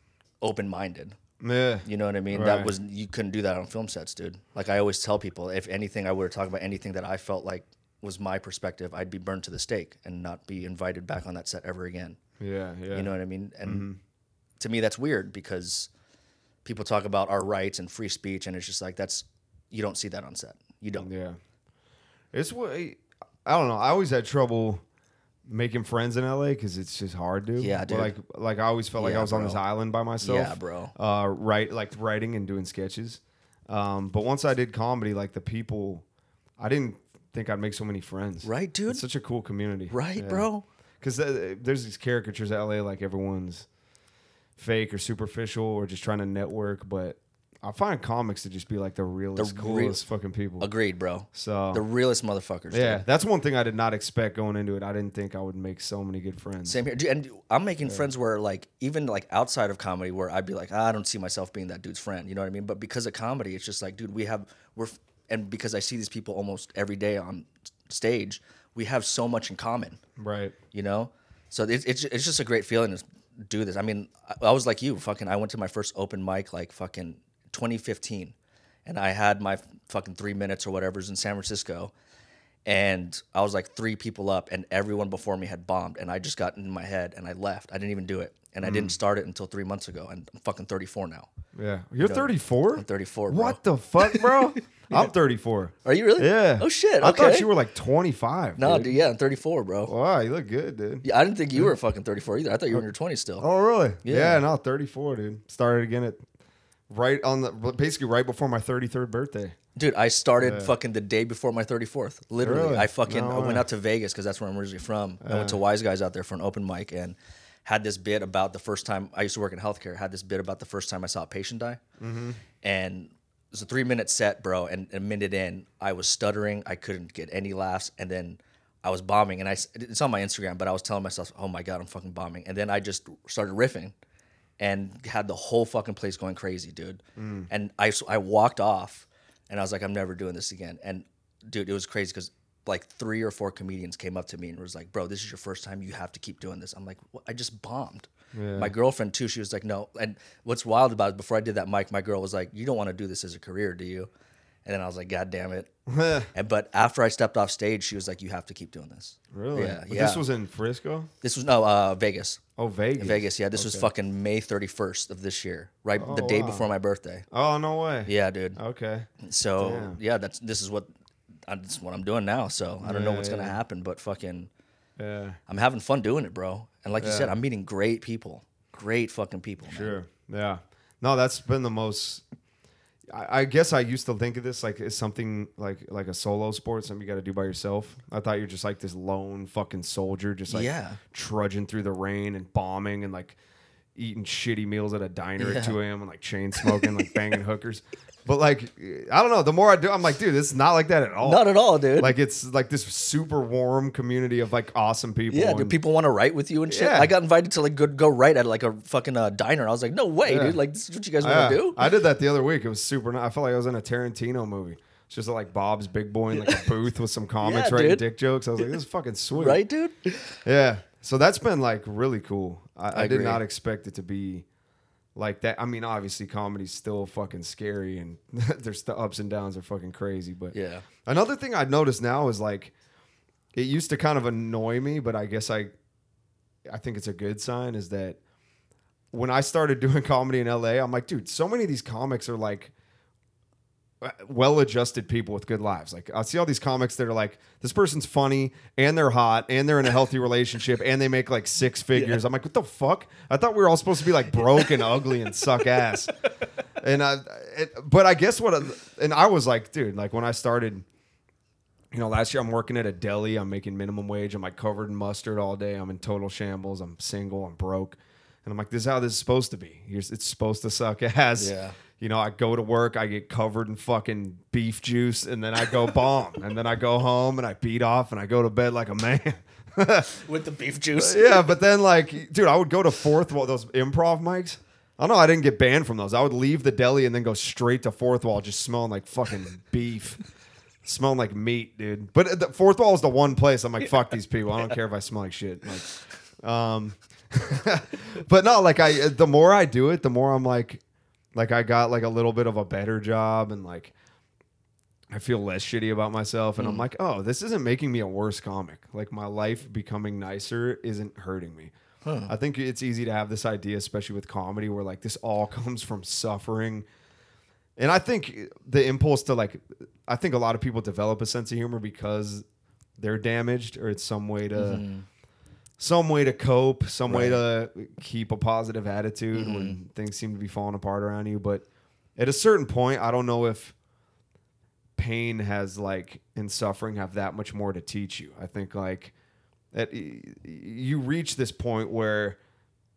S1: open minded.
S2: Yeah.
S1: You know what I mean?
S2: Right.
S1: That was you couldn't do that on film sets, dude. Like I always tell people, if anything, I were to talk about anything that I felt like was my perspective, I'd be burned to the stake and not be invited back on that set ever again.
S2: Yeah. Yeah.
S1: You know what I mean? And
S2: Mm-hmm.
S1: to me, that's weird because people talk about our rights and free speech, and it's just like that's you don't see that on set. You don't.
S2: Yeah. It's what I don't know. I always had trouble making friends in LA because it's just hard, dude.
S1: Yeah,
S2: But
S1: dude.
S2: like, like I always felt like I was on this island by myself.
S1: Yeah, bro.
S2: Uh, right, like writing and doing sketches. Um, but once I did comedy, like the people, I didn't think I'd make so many friends.
S1: Right, dude?
S2: It's such a cool community.
S1: Right, bro?
S2: Because uh, there's these caricatures at LA, like everyone's fake or superficial or just trying to network. But I find comics to just be like the realest,
S1: real-
S2: coolest fucking people.
S1: Agreed, bro.
S2: So
S1: The realest motherfuckers.
S2: yeah,
S1: dude.
S2: that's one thing I did not expect going into it. I didn't think I would make so many good friends.
S1: Same here. Dude, And I'm making friends where like even like outside of comedy where I'd be like, "Ah, I don't see myself being that dude's friend. You know what I mean? But because of comedy, it's just like, dude, we have we're and because I see these people almost every day on stage, we have so much in common.
S2: Right.
S1: You know? So it's it's, it's just a great feeling do this. I mean, I, was like you, fucking. I went to my first open mic like fucking 2015, and I had my fucking three minutes or whatever's in San Francisco, and I was like three people up, and everyone before me had bombed, and I just got in my head and I left. I didn't even do it, and I
S2: Mm.
S1: didn't start it until three months ago, and I'm fucking 34 now.
S2: Yeah. You're 34?
S1: I'm 34, bro.
S2: What the fuck, bro? I'm 34.
S1: Are you really?
S2: Yeah.
S1: Oh shit.
S2: I thought you were like 25.
S1: No,
S2: dude.
S1: dude. Yeah, I'm 34, bro.
S2: Wow, you look good, dude.
S1: Yeah, I didn't think you were fucking 34 either. I thought you were in your 20s still.
S2: Oh, really?
S1: Yeah.
S2: Yeah. no, 34, dude. Started again at right on the basically right before my 33rd birthday.
S1: Dude, I started fucking the day before my 34th. Literally.
S2: Really?
S1: I fucking
S2: No
S1: I went out to Vegas because that's where I'm originally from. I went to Wise Guys out there for an open mic and had this bit about the first time I used to work in healthcare. Had this bit about the first time I saw a patient die.
S2: Mm-hmm.
S1: And it was a three minute set, bro. And a minute in, I was stuttering. I couldn't get any laughs. And then I was bombing. And I it's on my Instagram, but I was telling myself, oh my God, I'm fucking bombing. And then I just started riffing and had the whole fucking place going crazy, dude.
S2: Mm.
S1: And I walked off and I was like, I'm never doing this again. And dude, it was crazy because like three or four comedians came up to me and was like, bro, this is your first time. You have to keep doing this. I'm like, what? I just bombed. My girlfriend too, she was like, no. And what's wild about it, before I did that mic, my girl was like, you don't want to do this as a career, do you? And then I was like, God damn it. and but after I stepped off stage, she was like, you have to keep doing this.
S2: Really?
S1: Yeah.
S2: But
S1: yeah.
S2: This was in Frisco?
S1: This was no uh, Vegas.
S2: Oh, Vegas.
S1: Vegas, yeah. This was fucking May 31st of this year, right? the day before my birthday.
S2: Oh, no way.
S1: Yeah, dude.
S2: Okay.
S1: So
S2: Damn.
S1: yeah, that's this is what is what I'm doing now. So I don't know
S2: Yeah,
S1: what's gonna happen, but fucking,
S2: Yeah.
S1: I'm having fun doing it, bro. And like you said, I'm meeting great people, great fucking people. man.
S2: Sure. Yeah. No, that's been the most. I, I guess I used to think of this like as something like like a solo sport, something you got to do by yourself. I thought you're just like this lone fucking soldier, just like
S1: Yeah.
S2: trudging through the rain and bombing and like eating shitty meals at a diner
S1: Yeah.
S2: at 2 a.m. and like chain smoking, like banging hookers. But like, I don't know. The more I do, I'm like, dude, this is not like that at all.
S1: Not at all, dude.
S2: Like it's like this super warm community of like awesome people.
S1: yeah, do people want to write with you and shit?
S2: Yeah.
S1: I got invited to like go, go write at like a fucking uh, diner. I was like, no way,
S2: Yeah.
S1: dude. Like this is what you guys want to do?
S2: I did that the other week. It was super. nice. I felt like I was in a Tarantino movie. It's just like Bob's Big Boy in like a booth with some comics
S1: Yeah,
S2: writing
S1: dude.
S2: dick jokes. I was like, this is fucking sweet.
S1: right, dude?
S2: Yeah. So that's been like really cool. I, I, did not expect it to be like that. I mean, obviously, comedy's still fucking scary, and there's the ups and downs are fucking crazy. But
S1: Yeah.
S2: Another thing I've noticed now is like it used to kind of annoy me, but I guess I I think it's a good sign is that when I started doing comedy in LA, I'm like, dude, so many of these comics are like well-adjusted people with good lives. Like I see all these comics that are like, this person's funny and they're hot and they're in a healthy relationship and they make like six figures. I'm like, what the fuck? I thought we were all supposed to be like broke and ugly and suck ass. And I, it, but I guess what, I, and I was like, dude, like when I started, you know, last year I'm working at a deli. I'm making minimum wage. I'm like covered in mustard all day. I'm in total shambles. I'm single. I'm broke. And I'm like, this is how this is supposed to be. It's supposed to suck ass.
S1: Yeah.
S2: You know, I go to work, I get covered in fucking beef juice, and then I go bomb. and then I go home and I beat off and I go to bed like a man.
S1: With the beef juice.
S2: yeah, but then like, dude, I would go to fourth wall, those improv mics. I don't know, I didn't get banned from those. I would leave the deli and then go straight to fourth wall, just smelling like fucking beef. Smelling like meat, dude. But the fourth wall is the one place I'm like, fuck these people. I don't care if I smell like shit. Like, um, but no, like I, the more I do it, the more I'm like, like I got like a little bit of a better job and like I feel less shitty about myself. And I'm mm. like, oh, this isn't making me a worse comic. Like my life becoming nicer isn't hurting me. I think it's easy to have this idea, especially with comedy, where like this all comes from suffering. And I think the impulse to like, I think a lot of people develop a sense of humor because they're damaged or it's some way to, mm-hmm. Some way to cope, some way to keep a positive attitude when mm-hmm. things seem to be falling apart around you. But at a certain point, I don't know if pain has like and suffering have that much more to teach you. I think like that you reach this point where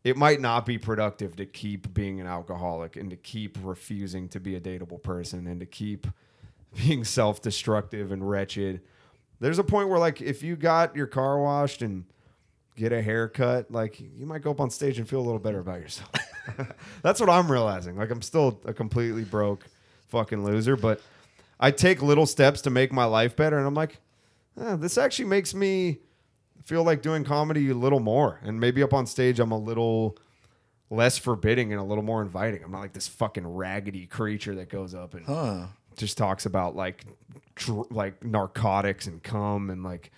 S2: it might not be productive to keep being an alcoholic and to keep refusing to be a dateable person and to keep being self-destructive and wretched. There's a point where like if you got your car washed and get a haircut, like you might go up on stage and feel a little better about yourself. That's what I'm realizing. Like I'm still a completely broke fucking loser, but I take little steps to make my life better and I'm like, eh, this actually makes me feel like doing comedy a little more. And maybe up on stage I'm a little less forbidding and a little more inviting. I'm not like this fucking raggedy creature that goes up and
S1: Huh.
S2: just talks about like dr- like narcotics and cum and like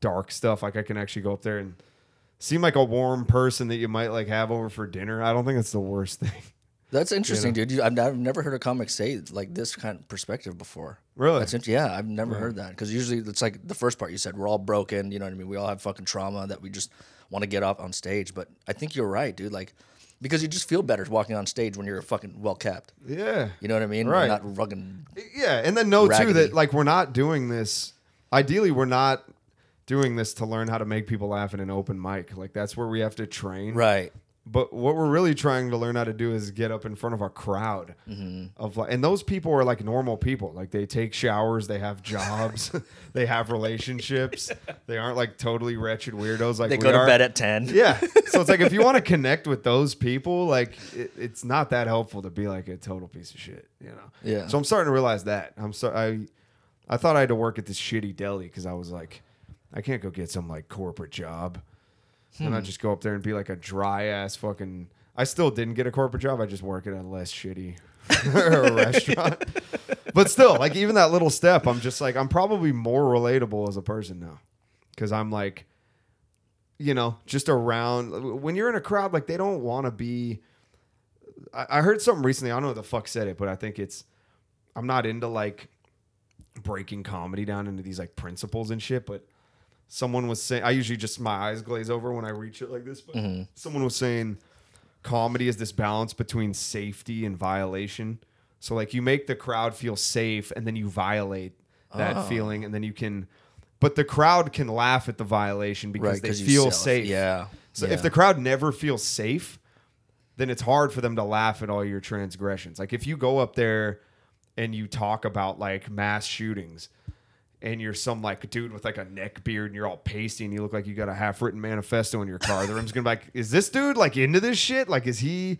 S2: dark stuff. Like I can actually go up there and seem like a warm person that you might like have over for dinner. I don't think it's the worst thing.
S1: That's interesting, dude. You, I've, I've never heard a comic say like this kind of perspective before.
S2: Really?
S1: That's int- yeah, I've never heard that because usually it's like the first part you said we're all broken. You know what I mean? We all have fucking trauma that we just want to get off on stage. But I think you're right, dude. Like because you just feel better walking on stage when you're fucking well kept.
S2: Yeah.
S1: You know what I mean?
S2: Right.
S1: Not fucking.
S2: Yeah, and then know too that like we're not doing this. Ideally, we're not doing this to learn how to make people laugh in an open mic. Like that's where we have to train.
S1: Right.
S2: But what we're really trying to learn how to do is get up in front of a crowd
S1: Mm-hmm.
S2: of like, and those people are like normal people. Like they take showers, they have jobs, they have relationships. They aren't like totally wretched weirdos. Like
S1: They
S2: we
S1: go to
S2: are.
S1: bed at ten.
S2: Yeah. So it's like if you want to connect with those people, like it, it's not that helpful to be like a total piece of shit, you know.
S1: Yeah.
S2: So I'm starting to realize that. I'm sorry. I I thought I had to work at this shitty deli because I was like, I can't go get some like corporate job. And
S1: Hmm.
S2: I just go up there and be like a dry ass fucking I still didn't get a corporate job. I just work at a less shitty restaurant. But still, like even that little step, I'm just like I'm probably more relatable as a person now. Cause I'm like you know, just around when you're in a crowd, like they don't want to be. I, I heard something recently. I don't know the fuck said it, but I think it's. I'm not into like breaking comedy down into these like principles and shit, but someone was saying I usually just my eyes glaze over when I reach it like this, but someone was saying comedy is this balance between safety and violation. So like you make the crowd feel safe and then you violate that
S1: Oh.
S2: feeling and then you can but the crowd can laugh at the violation because
S1: Right.
S2: they feel safe.
S1: Yeah.
S2: So
S1: yeah.
S2: if the crowd never feels safe, then it's hard for them to laugh at all your transgressions. Like if you go up there and you talk about like mass shootings and you're some like dude with like a neck beard and you're all pasty and you look like you got a half written manifesto in your car, the room's gonna be like, is this dude like into this shit? Like, is he,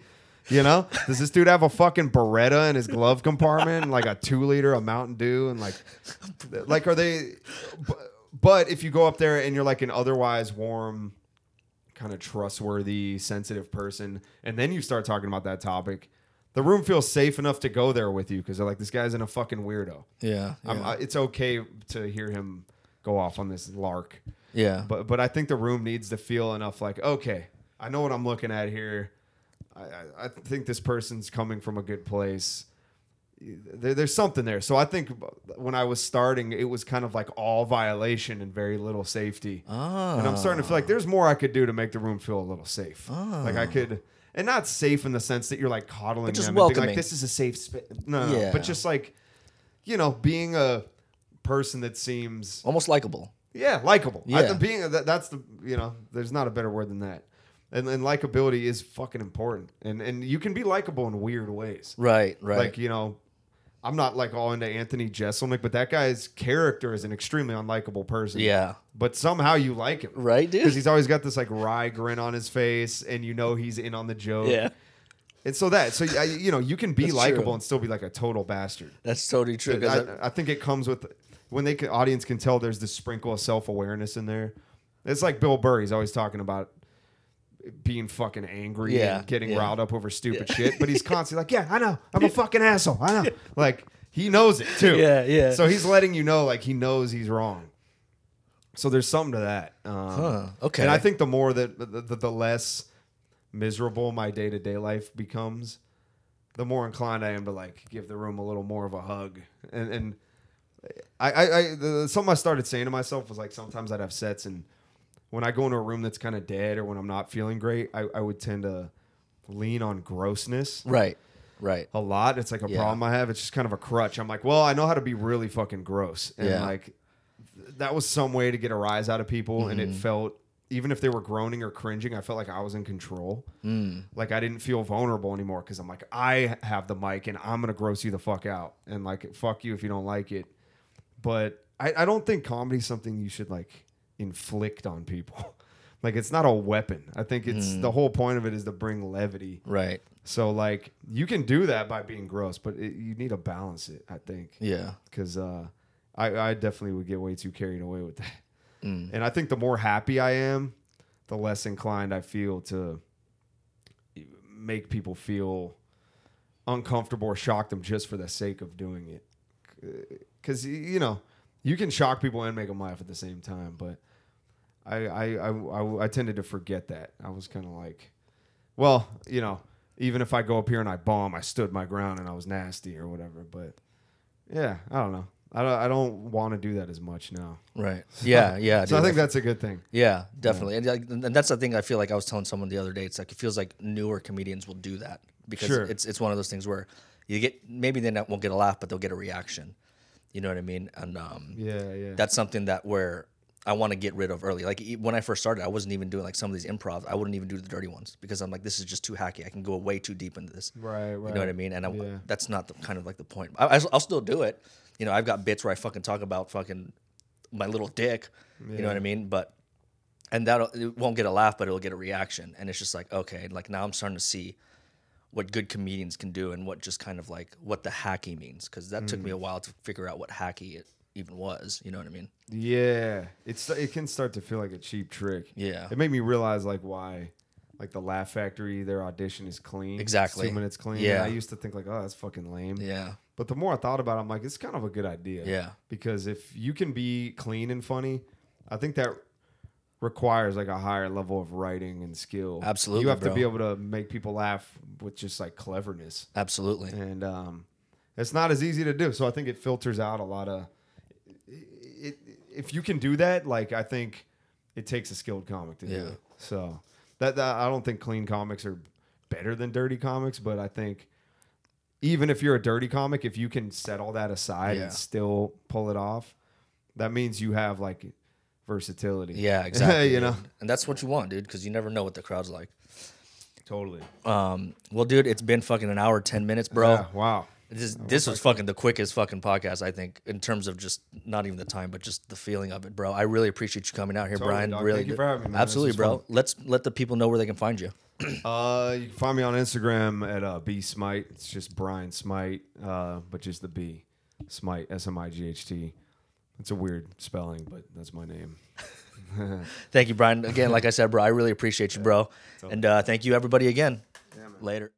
S2: you know, does this dude have a fucking Beretta in his glove compartment and like a two liter of Mountain Dew and like, like are they? But if you go up there and you're like an otherwise warm, kind of trustworthy, sensitive person, and then you start talking about that topic, the room feels safe enough to go there with you because they're like, this guy's in a fucking weirdo.
S1: yeah.
S2: I'm,
S1: Yeah.
S2: I, it's okay to hear him go off on this lark,
S1: yeah.
S2: but but I think the room needs to feel enough like, okay, I know what I'm looking at here. I, I, I think this person's coming from a good place. There, there's something there. So I think when I was starting, it was kind of like all violation and very little safety.
S1: Ah.
S2: And I'm starting to feel like there's more I could do to make the room feel a little safe. Like I could, and not safe in the sense that you're like coddling
S1: But just
S2: them and being like this is a safe space. No, no, no.
S1: Yeah.
S2: but just like, you know, being a person that seems
S1: Almost likable.
S2: yeah likable. I
S1: Yeah.
S2: think being that, that's the you know, there's not a better word than that. And, and likability is fucking important. And and you can be likable in weird ways.
S1: Right. Right.
S2: Like you know. I'm not like all into Anthony Jeselnik, but that guy's character is an extremely unlikable person
S1: yeah.
S2: but somehow you like him,
S1: Right, dude?
S2: Because he's always got this like wry grin on his face, and you know he's in on the joke.
S1: Yeah.
S2: and so that so I- you know you can be
S1: That's
S2: likable
S1: true.
S2: and still be like a total bastard.
S1: That's totally true. I-
S2: I, I think it comes with when they can, audience can tell there's this sprinkle of self awareness in there. It's like Bill Burr. He's always talking about being fucking angry
S1: Yeah,
S2: and getting
S1: yeah.
S2: riled up over stupid shit, but he's constantly like, "Yeah, I know, I'm a fucking asshole. I know." Like he knows it too.
S1: Yeah, yeah.
S2: So he's letting you know, like he knows he's wrong. So there's something to that. Um,
S1: Huh, okay.
S2: And I think the more that the, the, the less miserable my day to day life becomes, the more inclined I am to like give the room a little more of a hug. And and I I, I the, something I started saying to myself was like sometimes I'd have sets and when I go into a room that's kind of dead or when I'm not feeling great, I, I would tend to lean on grossness
S1: right. Right.
S2: a lot. It's like a
S1: Yeah.
S2: problem I have. It's just kind of a crutch. I'm like, well, I know how to be really fucking gross, and
S1: Yeah.
S2: like th- that was some way to get a rise out of people, and
S1: Mm-hmm.
S2: it felt even if they were groaning or cringing, I felt like I was in control. Like I didn't feel vulnerable anymore because I'm like, I have the mic and I'm gonna gross you the fuck out and like fuck you if you don't like it. But I, I don't think comedy's something you should like inflict on people. like it's not a weapon. I think it's the whole point of it is to bring levity.
S1: Right.
S2: So like you can do that by being gross, but it, you need to balance it. I think
S1: Yeah.
S2: because uh, I, I definitely would get way too carried away with that.
S1: Mm.
S2: And I think the more happy I am, the less inclined I feel to make people feel uncomfortable or shock them just for the sake of doing it. Because you know, you can shock people and make them laugh at the same time, but I I I, I, I tended to forget that. I was kind of like, well, you know, even if I go up here and I bomb, I stood my ground and I was nasty or whatever. But yeah, I don't know. I don't, I don't want to do that as much now.
S1: Right. Yeah. Yeah.
S2: So I think that's a good thing.
S1: Yeah, definitely, and, like, and that's the thing. I feel like I was telling someone the other day. It's like it feels like newer comedians will do that because
S2: Sure.
S1: it's it's one of those things where you get maybe they not, won't get a laugh, but they'll get a reaction. You know what I mean? And um,
S2: Yeah, yeah.
S1: that's something that where I want to get rid of early. Like when I first started, I wasn't even doing like some of these improv. I wouldn't even do the dirty ones because I'm like, this is just too hacky. I can go way too deep into this.
S2: right, right.
S1: You know what I mean? And I,
S2: Yeah.
S1: that's not the kind of like the point. I, I, will still do it. You know, I've got bits where I fucking talk about fucking my little dick. You know what I mean? But and that it won't get a laugh, but it'll get a reaction. And it's just like okay, like now I'm starting to see what good comedians can do and what just kind of like what the hacky means because that took
S2: Mm.
S1: me a while to figure out what hacky it even was. You know what I mean?
S2: Yeah, it's it can start to feel like a cheap trick.
S1: Yeah.
S2: it made me realize like why, like the Laugh Factory, their audition is clean. It's
S1: Exactly.
S2: two minutes clean.
S1: Yeah.
S2: I used to think like, oh, that's fucking lame.
S1: Yeah.
S2: But the more I thought about it, I'm like, it's kind of a good idea.
S1: Yeah.
S2: Because if you can be clean and funny, I think that requires like a higher level of writing and skill.
S1: Absolutely,
S2: You have
S1: bro.
S2: to be able to make people laugh with just like cleverness.
S1: Absolutely.
S2: And um, it's not as easy to do. So I think it filters out a lot of. If you can do that, like I think it takes a skilled comic to do
S1: Yeah.
S2: it. So that, that I don't think clean comics are better than dirty comics, but I think even if you're a dirty comic, if you can set all that aside
S1: Yeah.
S2: and still pull it off, that means you have like versatility.
S1: Yeah, exactly.
S2: you know,
S1: dude. and that's what you want, dude, because you never know what the crowd's like.
S2: totally.
S1: Um, well, dude, it's been fucking an hour, ten minutes, bro.
S2: Yeah, wow.
S1: This this was fucking the quickest fucking podcast I think in terms of just not even the time, but just the feeling of it, bro. I really appreciate you coming out here,
S2: Totally,
S1: Brian.
S2: dog.
S1: Really,
S2: Thank you for having me, man. This
S1: Absolutely,
S2: was
S1: bro.
S2: fun.
S1: Let's let the people know where they can find you.
S2: Uh, you can find me on Instagram at uh, B Smight. It's just Brian Smight, uh, but just the B, Smight, S M I G H T. It's a weird spelling, but that's my name.
S1: Thank you, Brian. Again, like I said, bro, I really appreciate you, bro. And uh, thank you, everybody, again. Later.